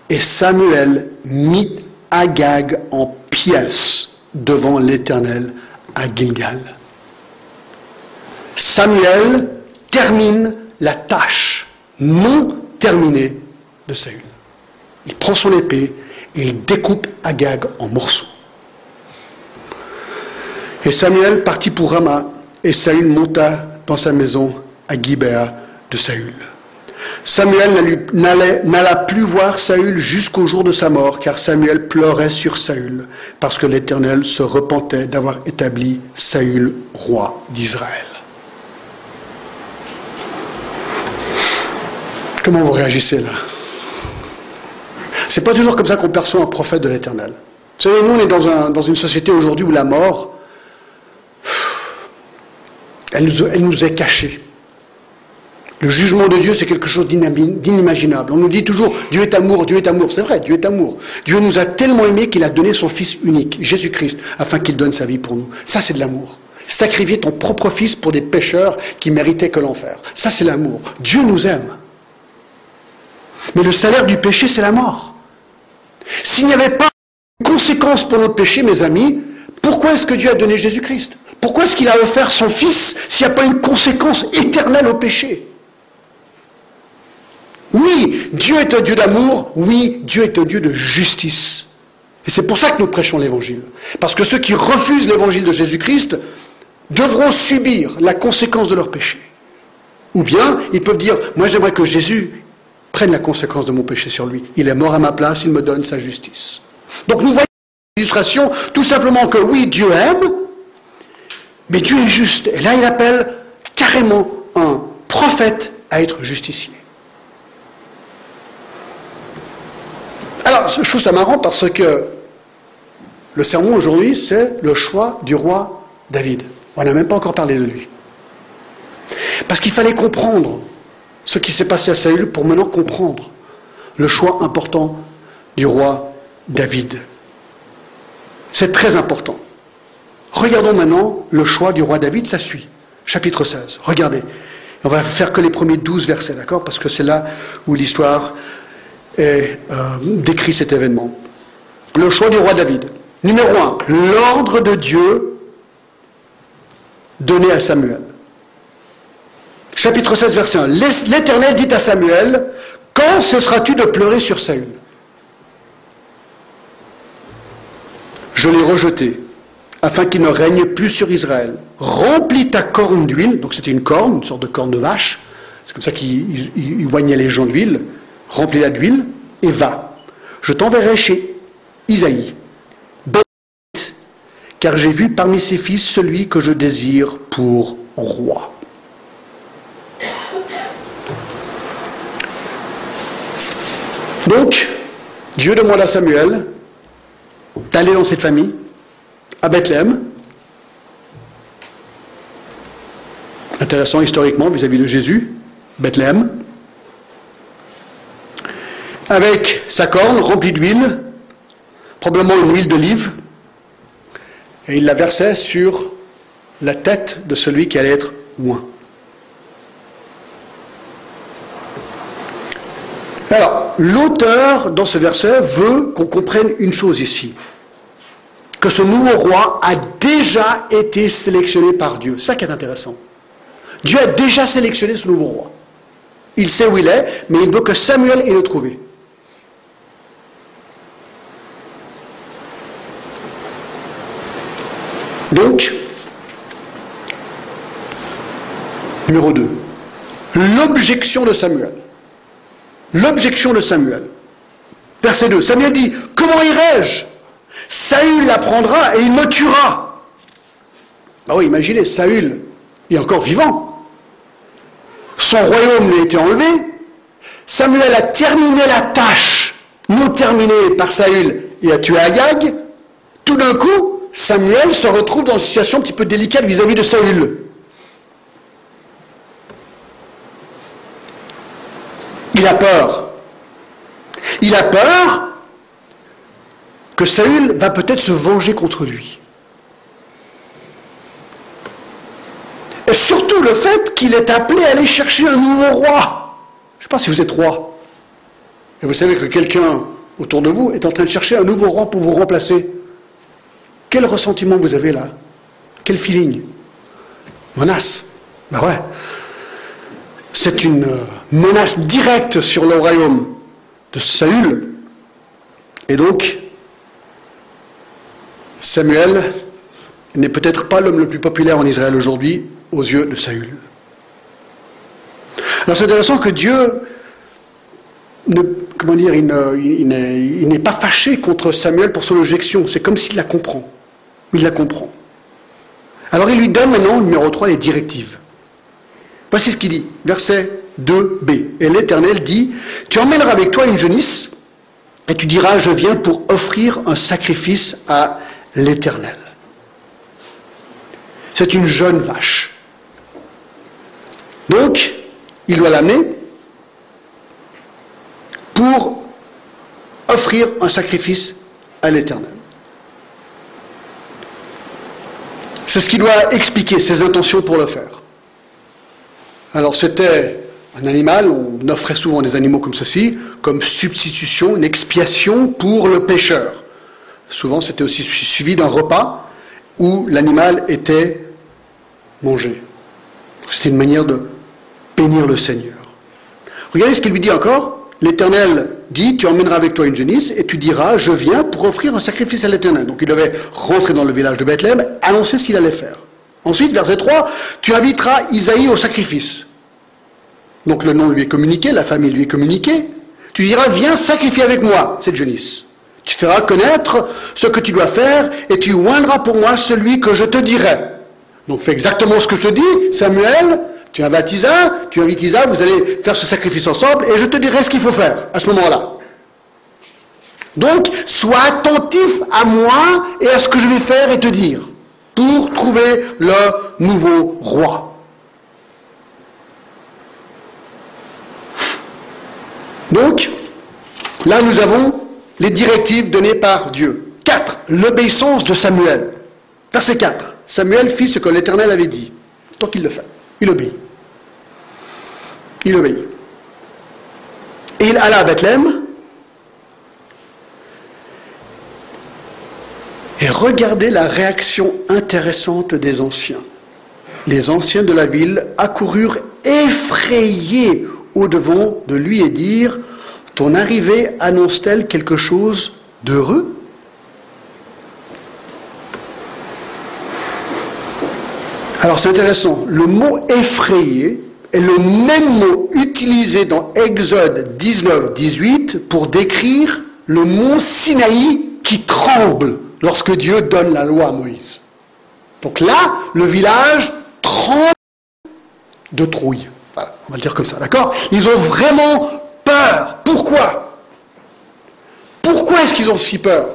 Et Samuel mit Agag en pièces devant l'Éternel à Gilgal. Samuel termine la tâche non terminée de Saül. Il prend son épée et il découpe Agag en morceaux. Et Samuel partit pour Rama et Saül monta dans sa maison à Gibéa de Saül. Samuel n'alla plus voir Saül jusqu'au jour de sa mort, car Samuel pleurait sur Saül, parce que l'Éternel se repentait d'avoir établi Saül roi d'Israël. Comment vous réagissez là? C'est pas toujours comme ça qu'on perçoit un prophète de l'éternel. Vous savez, nous, on est dans, dans une société aujourd'hui où la mort, elle nous, est cachée. Le jugement de Dieu, c'est quelque chose d'inimaginable. On nous dit toujours, Dieu est amour, Dieu est amour. C'est vrai, Dieu est amour. Dieu nous a tellement aimés qu'il a donné son Fils unique, Jésus-Christ, afin qu'il donne sa vie pour nous. Ça, c'est de l'amour. Sacrifier ton propre Fils pour des pécheurs qui méritaient que l'enfer. Ça, c'est l'amour. Dieu nous aime. Mais le salaire du péché, c'est la mort. S'il n'y avait pas de conséquence pour notre péché, mes amis, pourquoi est-ce que Dieu a donné Jésus-Christ? Pourquoi est-ce qu'il a offert son Fils s'il n'y a pas une conséquence éternelle au péché oui, Dieu est un Dieu d'amour, oui, Dieu est un Dieu de justice. Et c'est pour ça que nous prêchons l'Évangile. Parce que ceux qui refusent l'Évangile de Jésus-Christ devront subir la conséquence de leur péché. Ou bien, ils peuvent dire, moi j'aimerais que Jésus prenne la conséquence de mon péché sur lui. Il est mort à ma place, il me donne sa justice. Donc nous voyons l'illustration tout simplement que oui, Dieu aime, mais Dieu est juste. Et là, il appelle carrément un prophète à être justicier. Alors, je trouve ça marrant parce que le sermon aujourd'hui, c'est le choix du roi David. On n'a même pas encore parlé de lui. Parce qu'il fallait comprendre ce qui s'est passé à Saül pour maintenant comprendre le choix important du roi David. C'est très important. Regardons maintenant le choix du roi David, ça suit. Chapitre 16. Regardez. On va faire que les premiers 12 versets, d'accord? Parce que c'est là où l'histoire euh, décrit cet événement. Le choix du roi David. Numéro un, l'ordre de Dieu donné à Samuel. Chapitre 16, verset 1. L'Éternel dit à Samuel, Quand cesseras-tu de pleurer sur Saül? Je l'ai rejeté, afin qu'il ne règne plus sur Israël. Remplis ta corne d'huile, donc c'était une corne, une sorte de corne de vache, c'est comme ça qu'il oignait les gens d'huile remplis-la d'huile et va. Je t'enverrai chez Isaïe, car j'ai vu parmi ses fils celui que je désire pour roi. Donc, Dieu demande à Samuel d'aller dans cette famille, à Bethléem. Intéressant historiquement vis-à-vis -vis de Jésus, Bethléem avec sa corne remplie d'huile, probablement une huile d'olive, et il la versait sur la tête de celui qui allait être moins. Alors, l'auteur, dans ce verset, veut qu'on comprenne une chose ici. Que ce nouveau roi a déjà été sélectionné par Dieu. C'est ça qui est intéressant. Dieu a déjà sélectionné ce nouveau roi. Il sait où il est, mais il veut que Samuel ait le trouvé. Donc, numéro 2, l'objection de Samuel. L'objection de Samuel. Verset 2, Samuel dit, comment irai-je? Saül l'apprendra et il me tuera. Bah oui, imaginez, Saül est encore vivant. Son royaume lui a été enlevé. Samuel a terminé la tâche non terminée par Saül et a tué Agag. Tout d'un coup, Samuel se retrouve dans une situation un petit peu délicate vis-à-vis de Saül. Il a peur. Il a peur que Saül va peut-être se venger contre lui. Et surtout le fait qu'il est appelé à aller chercher un nouveau roi. Je ne sais pas si vous êtes roi. Et vous savez que quelqu'un autour de vous est en train de chercher un nouveau roi pour vous remplacer. Quel ressentiment vous avez là? Quel feeling? Menace. Ben ouais. C'est une euh, menace directe sur le royaume de Saül. Et donc, Samuel n'est peut-être pas l'homme le plus populaire en Israël aujourd'hui aux yeux de Saül. Alors c'est intéressant que Dieu, comment dire, il n'est pas fâché contre Samuel pour son objection. C'est comme s'il la comprend. Il la comprend. Alors il lui donne maintenant, numéro 3, les directives. Voici ce qu'il dit, verset 2b. Et l'Éternel dit, tu emmèneras avec toi une jeunisse et tu diras, je viens pour offrir un sacrifice à l'Éternel. C'est une jeune vache. Donc, il doit l'amener pour offrir un sacrifice à l'Éternel. C'est ce qui doit expliquer ses intentions pour le faire. Alors c'était un animal, on offrait souvent des animaux comme ceci, comme substitution, une expiation pour le pécheur. Souvent c'était aussi suivi d'un repas où l'animal était mangé. C'était une manière de bénir le Seigneur. Regardez ce qu'il lui dit encore. L'Éternel dit, tu emmèneras avec toi une génisse et tu diras, je viens pour offrir un sacrifice à l'Éternel. Donc il devait rentrer dans le village de Bethléem, annoncer ce qu'il allait faire. Ensuite, verset 3, tu inviteras Isaïe au sacrifice. Donc le nom lui est communiqué, la famille lui est communiquée. Tu diras, viens sacrifier avec moi cette génisse. Tu feras connaître ce que tu dois faire et tu oindras pour moi celui que je te dirai. Donc fais exactement ce que je te dis, Samuel, tu invites Isa, tu invites Isa, vous allez faire ce sacrifice ensemble et je te dirai ce qu'il faut faire à ce moment-là. Donc, sois attentif à moi et à ce que je vais faire et te dire pour trouver le nouveau roi. Donc, là nous avons les directives données par Dieu. 4. L'obéissance de Samuel. Verset 4. Samuel fit ce que l'Éternel avait dit. Donc il le fait. Il obéit il obéit. Et il alla à Bethléem. Et regardez la réaction intéressante des anciens. Les anciens de la ville accoururent effrayés au-devant de lui et dirent Ton arrivée annonce-t-elle quelque chose d'heureux? Alors c'est intéressant, le mot effrayé est le même mot utilisé dans Exode 19, 18 pour décrire le mont Sinaï qui tremble lorsque Dieu donne la loi à Moïse. Donc là, le village tremble de trouille. On va le dire comme ça, d'accord? Ils ont vraiment Pourquoi? Pourquoi est-ce qu'ils ont si peur?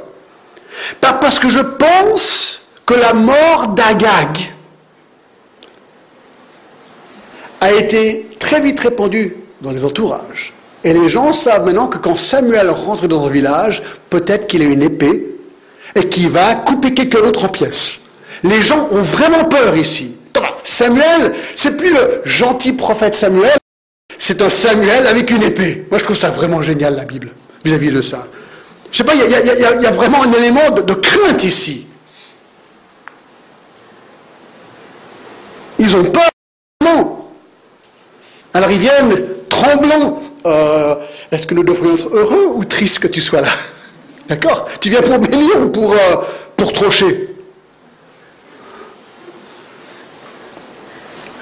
Pas parce que je pense que la mort d'Agag, a été très vite répandu dans les entourages. Et les gens savent maintenant que quand Samuel rentre dans un village, peut-être qu'il a une épée et qu'il va couper quelqu'un d'autre en pièces. Les gens ont vraiment peur ici. Samuel, c'est plus le gentil prophète Samuel, c'est un Samuel avec une épée. Moi, je trouve ça vraiment génial, la Bible, vis-à-vis de ça. Je sais pas, il y, a vraiment un élément de crainte ici. Ils ont peur. Alors ils viennent tremblants. Euh, est-ce que nous devrions être heureux ou tristes que tu sois là? D'accord? Tu viens pour bénir ou pour, euh, pour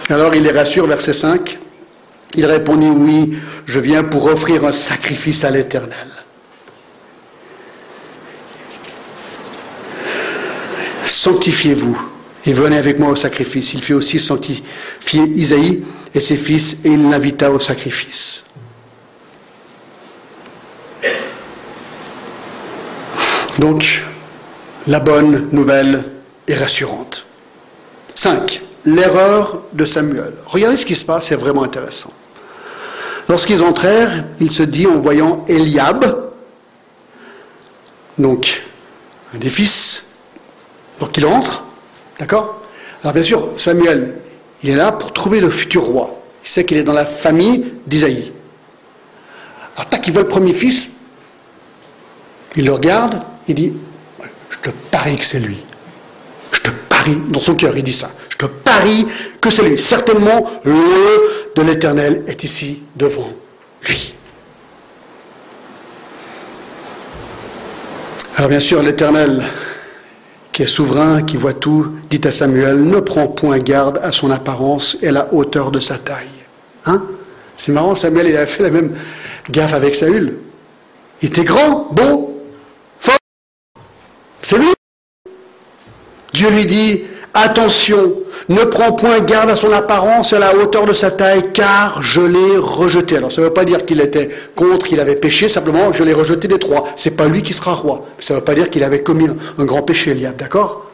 Alors il les rassure, verset 5. Il répondit, oui, je viens pour offrir un sacrifice à l'Éternel. Sanctifiez-vous et venez avec moi au sacrifice. Il fait aussi sanctifier Isaïe et ses fils et il l'invita au sacrifice. Donc, la bonne nouvelle est rassurante. 5. L'erreur de Samuel. Regardez ce qui se passe, c'est vraiment intéressant. Lorsqu'ils entrèrent, il se dit en voyant Eliab, donc un des fils, donc il entre, d'accord? Alors bien sûr, Samuel, il est là pour trouver le futur roi. Il sait qu'il est dans la famille d'Isaïe. Alors, tac, il voit le premier fils. Il le regarde. Il dit Je te parie que c'est lui. Je te parie, dans son cœur, il dit ça. Je te parie que c'est lui. Certainement, le de l'éternel est ici devant lui. Alors, bien sûr, l'éternel qui est souverain, qui voit tout, dit à Samuel, ne prends point garde à son apparence et à la hauteur de sa taille. Hein? C'est marrant, Samuel, il avait fait la même gaffe avec Saül. Il était grand, beau, fort. C'est lui. Dieu lui dit, Attention, ne prends point garde à son apparence et à la hauteur de sa taille, car je l'ai rejeté. Alors ça ne veut pas dire qu'il était contre, qu'il avait péché, simplement je l'ai rejeté des trois. C'est pas lui qui sera roi. Ça ne veut pas dire qu'il avait commis un grand péché, Eliab, d'accord?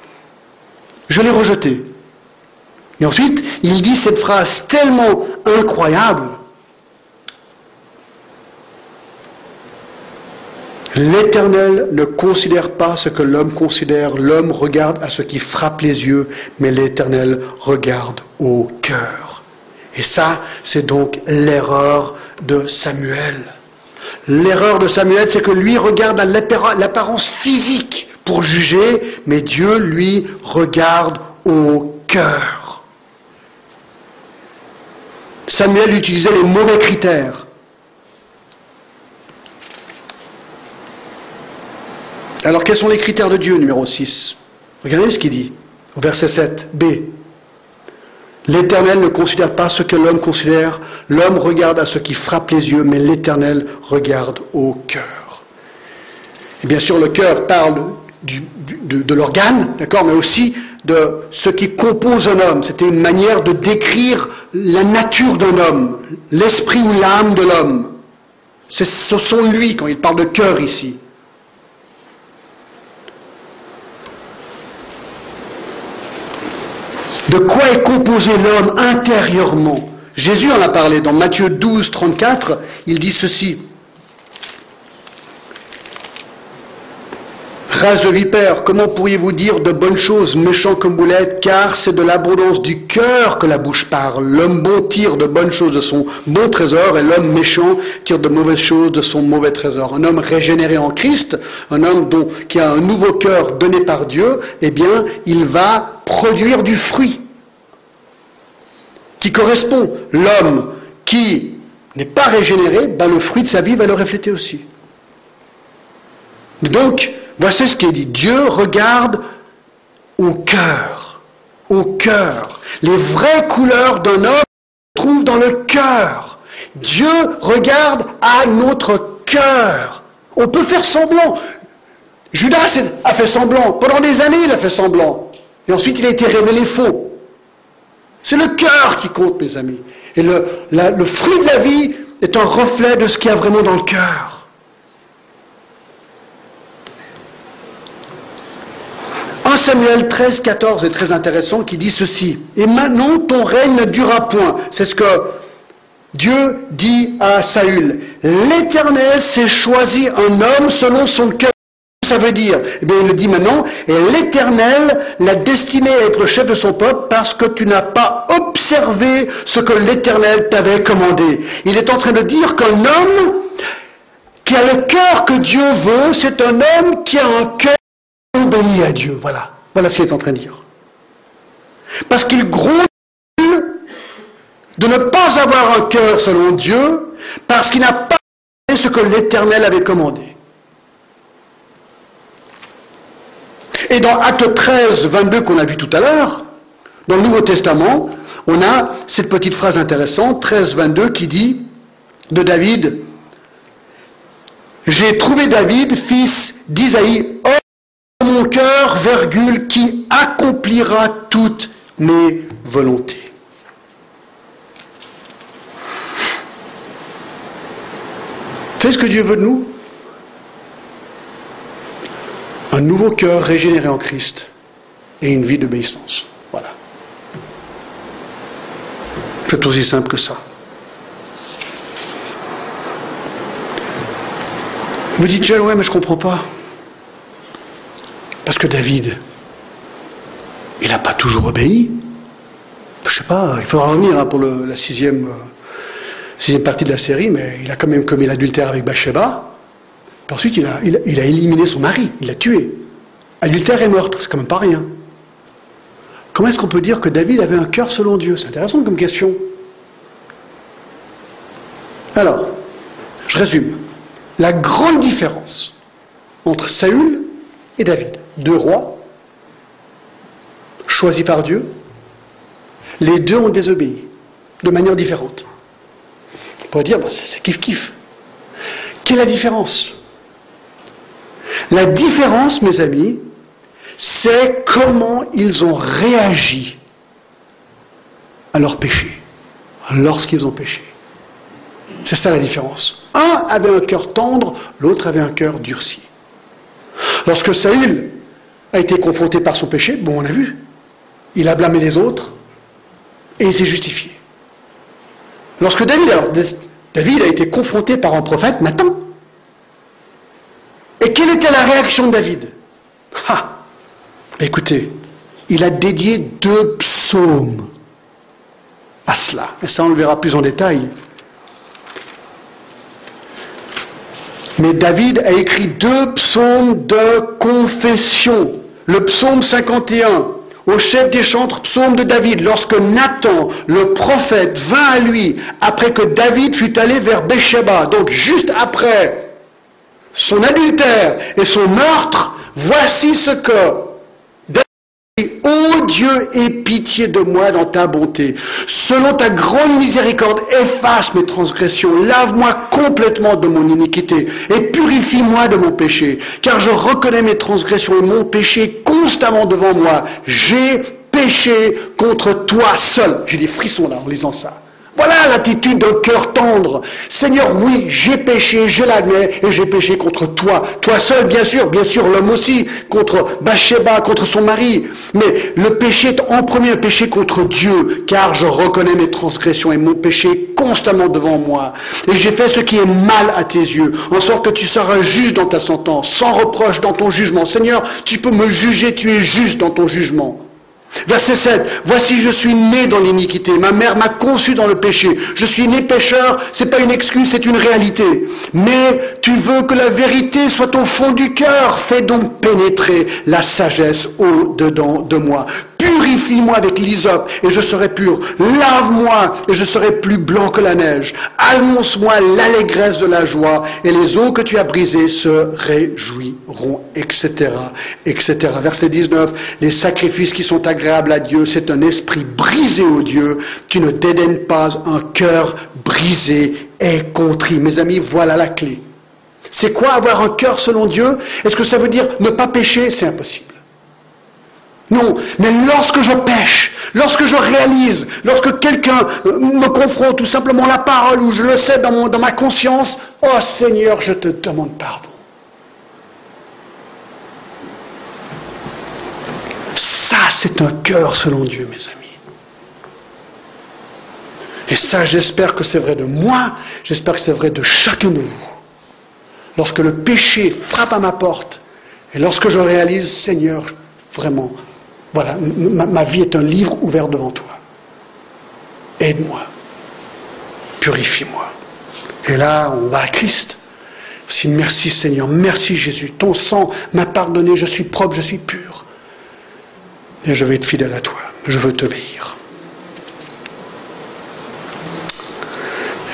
Je l'ai rejeté. Et ensuite, il dit cette phrase tellement incroyable L'Éternel ne considère pas ce que l'homme considère, l'homme regarde à ce qui frappe les yeux, mais l'Éternel regarde au cœur. Et ça, c'est donc l'erreur de Samuel. L'erreur de Samuel, c'est que lui regarde à l'apparence physique pour juger, mais Dieu, lui, regarde au cœur. Samuel utilisait les mauvais critères. Alors quels sont les critères de Dieu numéro 6 Regardez ce qu'il dit au verset 7, B. L'Éternel ne considère pas ce que l'homme considère, l'homme regarde à ce qui frappe les yeux, mais l'Éternel regarde au cœur. Et bien sûr, le cœur parle de, de l'organe, d'accord, mais aussi de ce qui compose un homme. C'était une manière de décrire la nature d'un homme, l'esprit ou l'âme de l'homme. Ce sont lui quand il parle de cœur ici. De quoi est composé l'homme intérieurement? Jésus en a parlé dans Matthieu 12, 34. Il dit ceci. Race de vipère, comment pourriez-vous dire de bonnes choses, méchants comme vous l'êtes, car c'est de l'abondance du cœur que la bouche parle. L'homme bon tire de bonnes choses de son bon trésor, et l'homme méchant tire de mauvaises choses de son mauvais trésor. Un homme régénéré en Christ, un homme dont, qui a un nouveau cœur donné par Dieu, eh bien, il va produire du fruit qui correspond. L'homme qui n'est pas régénéré, ben le fruit de sa vie va le refléter aussi. Donc, voici ce qui est dit. Dieu regarde au cœur, au cœur. Les vraies couleurs d'un homme se trouvent dans le cœur. Dieu regarde à notre cœur. On peut faire semblant. Judas a fait semblant. Pendant des années, il a fait semblant. Et ensuite, il a été révélé faux. C'est le cœur qui compte, mes amis. Et le, le fruit de la vie est un reflet de ce qu'il y a vraiment dans le cœur. 1 Samuel 13, 14 est très intéressant qui dit ceci. Et maintenant ton règne ne durera point. C'est ce que Dieu dit à Saül. L'Éternel s'est choisi un homme selon son cœur ça veut dire Eh bien, il le dit maintenant, et l'Éternel l'a destiné à être le chef de son peuple parce que tu n'as pas observé ce que l'Éternel t'avait commandé. Il est en train de dire qu'un homme qui a le cœur que Dieu veut, c'est un homme qui a un cœur obéi à Dieu. Voilà. Voilà ce qu'il est en train de dire. Parce qu'il gronde de ne pas avoir un cœur selon Dieu, parce qu'il n'a pas fait ce que l'Éternel avait commandé. Et dans Acte 13, 22 qu'on a vu tout à l'heure, dans le Nouveau Testament, on a cette petite phrase intéressante, 13, 22, qui dit de David, J'ai trouvé David, fils d'Isaïe, mon cœur, virgule, qui accomplira toutes mes volontés. C'est ce que Dieu veut de nous un nouveau cœur régénéré en Christ et une vie d'obéissance. Voilà. C'est aussi simple que ça. Vous dites, Joël, ouais, mais je ne comprends pas. David, il n'a pas toujours obéi. Je sais pas, il faudra revenir hein, pour la sixième, euh, sixième partie de la série, mais il a quand même commis l'adultère avec Bathsheba. Ensuite, il a, il, a, éliminé son mari, il l'a tué. Adultère et meurtre, c'est quand même pas rien. Comment est-ce qu'on peut dire que David avait un cœur selon Dieu? C'est intéressant comme question. Alors, je résume. La grande différence entre Saül et David, deux rois choisis par Dieu, les deux ont désobéi de manière différente. On pourrait dire, c'est kiff-kiff. Quelle est la différence? La différence, mes amis, c'est comment ils ont réagi à leur péché, lorsqu'ils ont péché. C'est ça la différence. Un avait un cœur tendre, l'autre avait un cœur durci. Lorsque Saül a été confronté par son péché, bon, on a vu, il a blâmé les autres et il s'est justifié. Lorsque David, a été confronté par un prophète, Nathan. Et quelle était la réaction de David? Ah, Écoutez, il a dédié deux psaumes à cela. Et ça, on le verra plus en détail. Mais David a écrit deux psaumes de confession. Le psaume 51, au chef des chantres, psaume de David, lorsque Nathan, le prophète, vint à lui après que David fut allé vers Bécheba, donc juste après son adultère et son meurtre, voici ce que Ô Dieu, aie pitié de moi dans ta bonté. Selon ta grande miséricorde, efface mes transgressions, lave-moi complètement de mon iniquité et purifie-moi de mon péché, car je reconnais mes transgressions et mon péché constamment devant moi. J'ai péché contre toi seul. J'ai des frissons là en lisant ça. Voilà l'attitude d'un cœur tendre. Seigneur, oui, j'ai péché, je l'admets, et j'ai péché contre toi. Toi seul, bien sûr, bien sûr, l'homme aussi, contre Bathsheba, contre son mari. Mais le péché est en premier un péché contre Dieu, car je reconnais mes transgressions et mon péché constamment devant moi. Et j'ai fait ce qui est mal à tes yeux, en sorte que tu seras juste dans ta sentence, sans reproche dans ton jugement. Seigneur, tu peux me juger, tu es juste dans ton jugement. Verset 7. Voici, je suis né dans l'iniquité. Ma mère m'a conçu dans le péché. Je suis né pécheur. C'est pas une excuse, c'est une réalité. Mais tu veux que la vérité soit au fond du cœur. Fais donc pénétrer la sagesse au dedans de moi. Purifie-moi avec l'hysope et je serai pur. Lave-moi et je serai plus blanc que la neige. Annonce-moi l'allégresse de la joie et les eaux que tu as brisées se réjouiront, etc., etc. Verset 19. Les sacrifices qui sont agréables à Dieu, c'est un esprit brisé au Dieu. Tu ne dédaignes pas un cœur brisé et contrit. Mes amis, voilà la clé. C'est quoi avoir un cœur selon Dieu? Est-ce que ça veut dire ne pas pécher? C'est impossible. Non, mais lorsque je pêche, lorsque je réalise, lorsque quelqu'un euh, me confronte tout simplement la parole ou je le sais dans, dans ma conscience, oh Seigneur, je te demande pardon. Ça, c'est un cœur selon Dieu, mes amis. Et ça, j'espère que c'est vrai de moi, j'espère que c'est vrai de chacun de vous. Lorsque le péché frappe à ma porte, et lorsque je réalise, Seigneur, vraiment, voilà, ma, vie est un livre ouvert devant toi. Aide-moi. Purifie-moi. Et là, on va à Christ. Si merci Seigneur, merci Jésus. Ton sang m'a pardonné, je suis propre, je suis pur. Et je vais être fidèle à toi. Je veux t'obéir.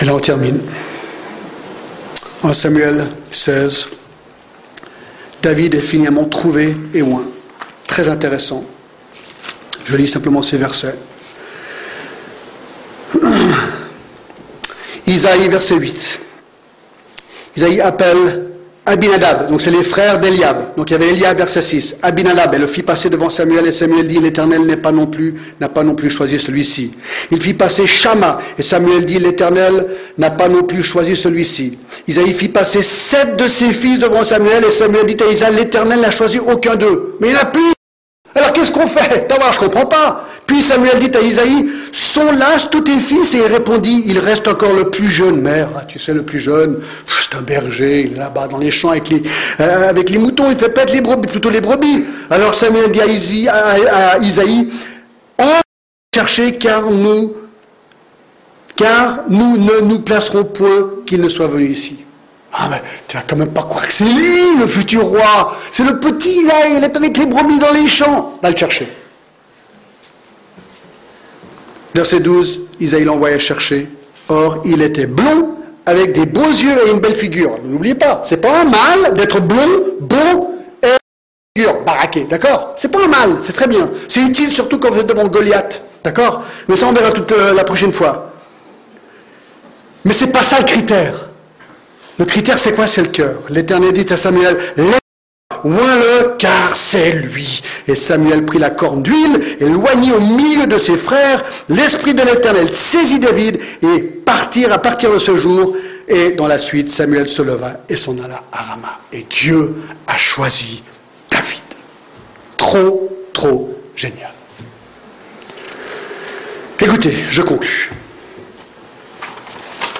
Et là, on termine. En Samuel 16, David est finalement trouvé et loin. Très intéressant. Je lis simplement ces versets. Isaïe, verset 8. Isaïe appelle Abinadab, donc c'est les frères d'Eliab. Donc il y avait Eliab, verset 6. Abinadab, elle le fit passer devant Samuel, et Samuel dit, l'Éternel n'est pas non plus, n'a pas non plus choisi celui-ci. Il fit passer Shama, et Samuel dit, l'Éternel n'a pas non plus choisi celui-ci. Isaïe fit passer sept de ses fils devant Samuel, et Samuel dit à Isaïe, l'Éternel n'a choisi aucun d'eux. Mais il a plus alors qu'est-ce qu'on fait? D'abord, je comprends pas. Puis Samuel dit à Isaïe, sont là tous tes fils Et il répondit, il reste encore le plus jeune. Mère, ah, tu sais, le plus jeune, c'est un berger, il est là-bas dans les champs avec les, euh, avec les moutons, il fait pas les brebis, plutôt les brebis. Alors Samuel dit à, Isaïe, on chercher car nous, car nous ne nous placerons point qu'il ne soit venu ici. Ah, mais tu vas quand même pas croire que c'est lui, le futur roi. C'est le petit, là, il est avec les brebis dans les champs. Va le chercher. Verset 12, Isaïe l'envoya chercher. Or, il était blond, avec des beaux yeux et une belle figure. N'oubliez pas, c'est pas un mal d'être blond, beau et figure baraqué, d'accord? C'est pas un mal, c'est très bien. C'est utile surtout quand vous êtes devant Goliath, d'accord? Mais ça, on verra toute euh, la prochaine fois. Mais c'est pas ça le critère. Le critère, c'est quoi? C'est le cœur. L'Éternel dit à Samuel, oins-le, car c'est lui. Et Samuel prit la corne d'huile et au milieu de ses frères. L'Esprit de l'Éternel saisit David et partirent à partir de ce jour. Et dans la suite, Samuel se leva et s'en alla à Rama. Et Dieu a choisi David. Trop, trop génial. Écoutez, je conclus.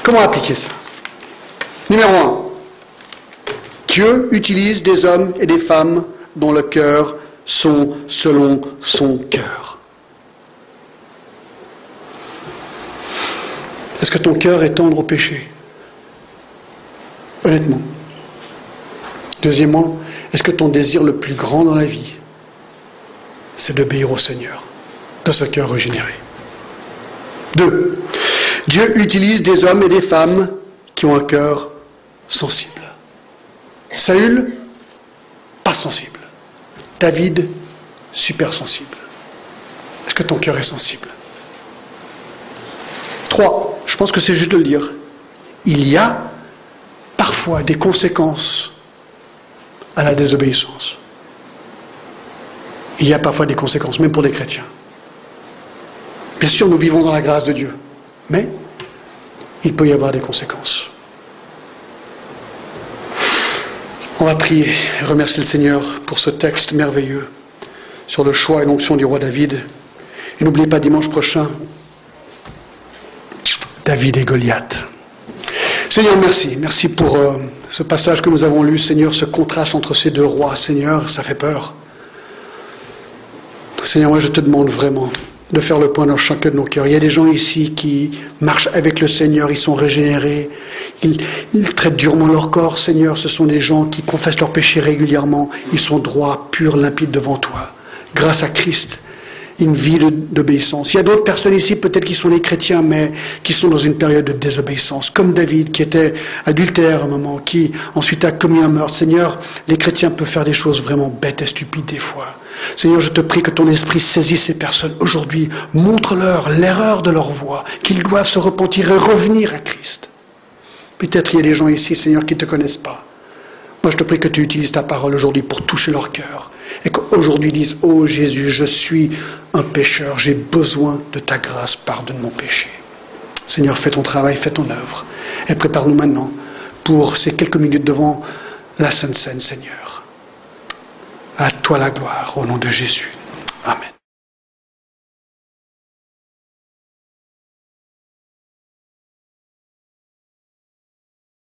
Comment appliquer ça? Numéro un, Dieu utilise des hommes et des femmes dont le cœur sont selon son cœur. Est-ce que ton cœur est tendre au péché? Honnêtement. Deuxièmement, est-ce que ton désir le plus grand dans la vie, c'est d'obéir au Seigneur, de ce cœur régénéré? Deux, Dieu utilise des hommes et des femmes qui ont un cœur sensible. Saül, pas sensible. David, super sensible. Est-ce que ton cœur est sensible? Trois, je pense que c'est juste de le dire. Il y a parfois des conséquences à la désobéissance. Il y a parfois des conséquences, même pour des chrétiens. Bien sûr, nous vivons dans la grâce de Dieu, mais il peut y avoir des conséquences. On va prier et remercier le Seigneur pour ce texte merveilleux sur le choix et l'onction du roi David. Et n'oubliez pas dimanche prochain, David et Goliath. Seigneur, merci. Merci pour euh, ce passage que nous avons lu. Seigneur, ce contraste entre ces deux rois. Seigneur, ça fait peur. Seigneur, moi je te demande vraiment de faire le point dans chacun de nos cœurs. Il y a des gens ici qui marchent avec le Seigneur, ils sont régénérés, ils, traitent durement leur corps, Seigneur. Ce sont des gens qui confessent leurs péchés régulièrement, ils sont droits, purs, limpides devant toi. Grâce à Christ, une vie d'obéissance. Il y a d'autres personnes ici, peut-être qui sont des chrétiens, mais qui sont dans une période de désobéissance, comme David, qui était adultère à un moment, qui ensuite a commis un meurtre. Seigneur, les chrétiens peuvent faire des choses vraiment bêtes et stupides des fois. Seigneur, je te prie que ton esprit saisisse ces personnes aujourd'hui. Montre-leur l'erreur de leur voie, qu'ils doivent se repentir et revenir à Christ. Peut-être il y a des gens ici, Seigneur, qui ne te connaissent pas. Moi, je te prie que tu utilises ta parole aujourd'hui pour toucher leur cœur. Et qu'aujourd'hui ils disent, oh Jésus, je suis un pécheur, j'ai besoin de ta grâce, pardonne mon péché. Seigneur, fais ton travail, fais ton œuvre. Et prépare-nous maintenant pour ces quelques minutes devant la Sainte Seine, Seigneur. À toi la gloire, au nom de Jésus.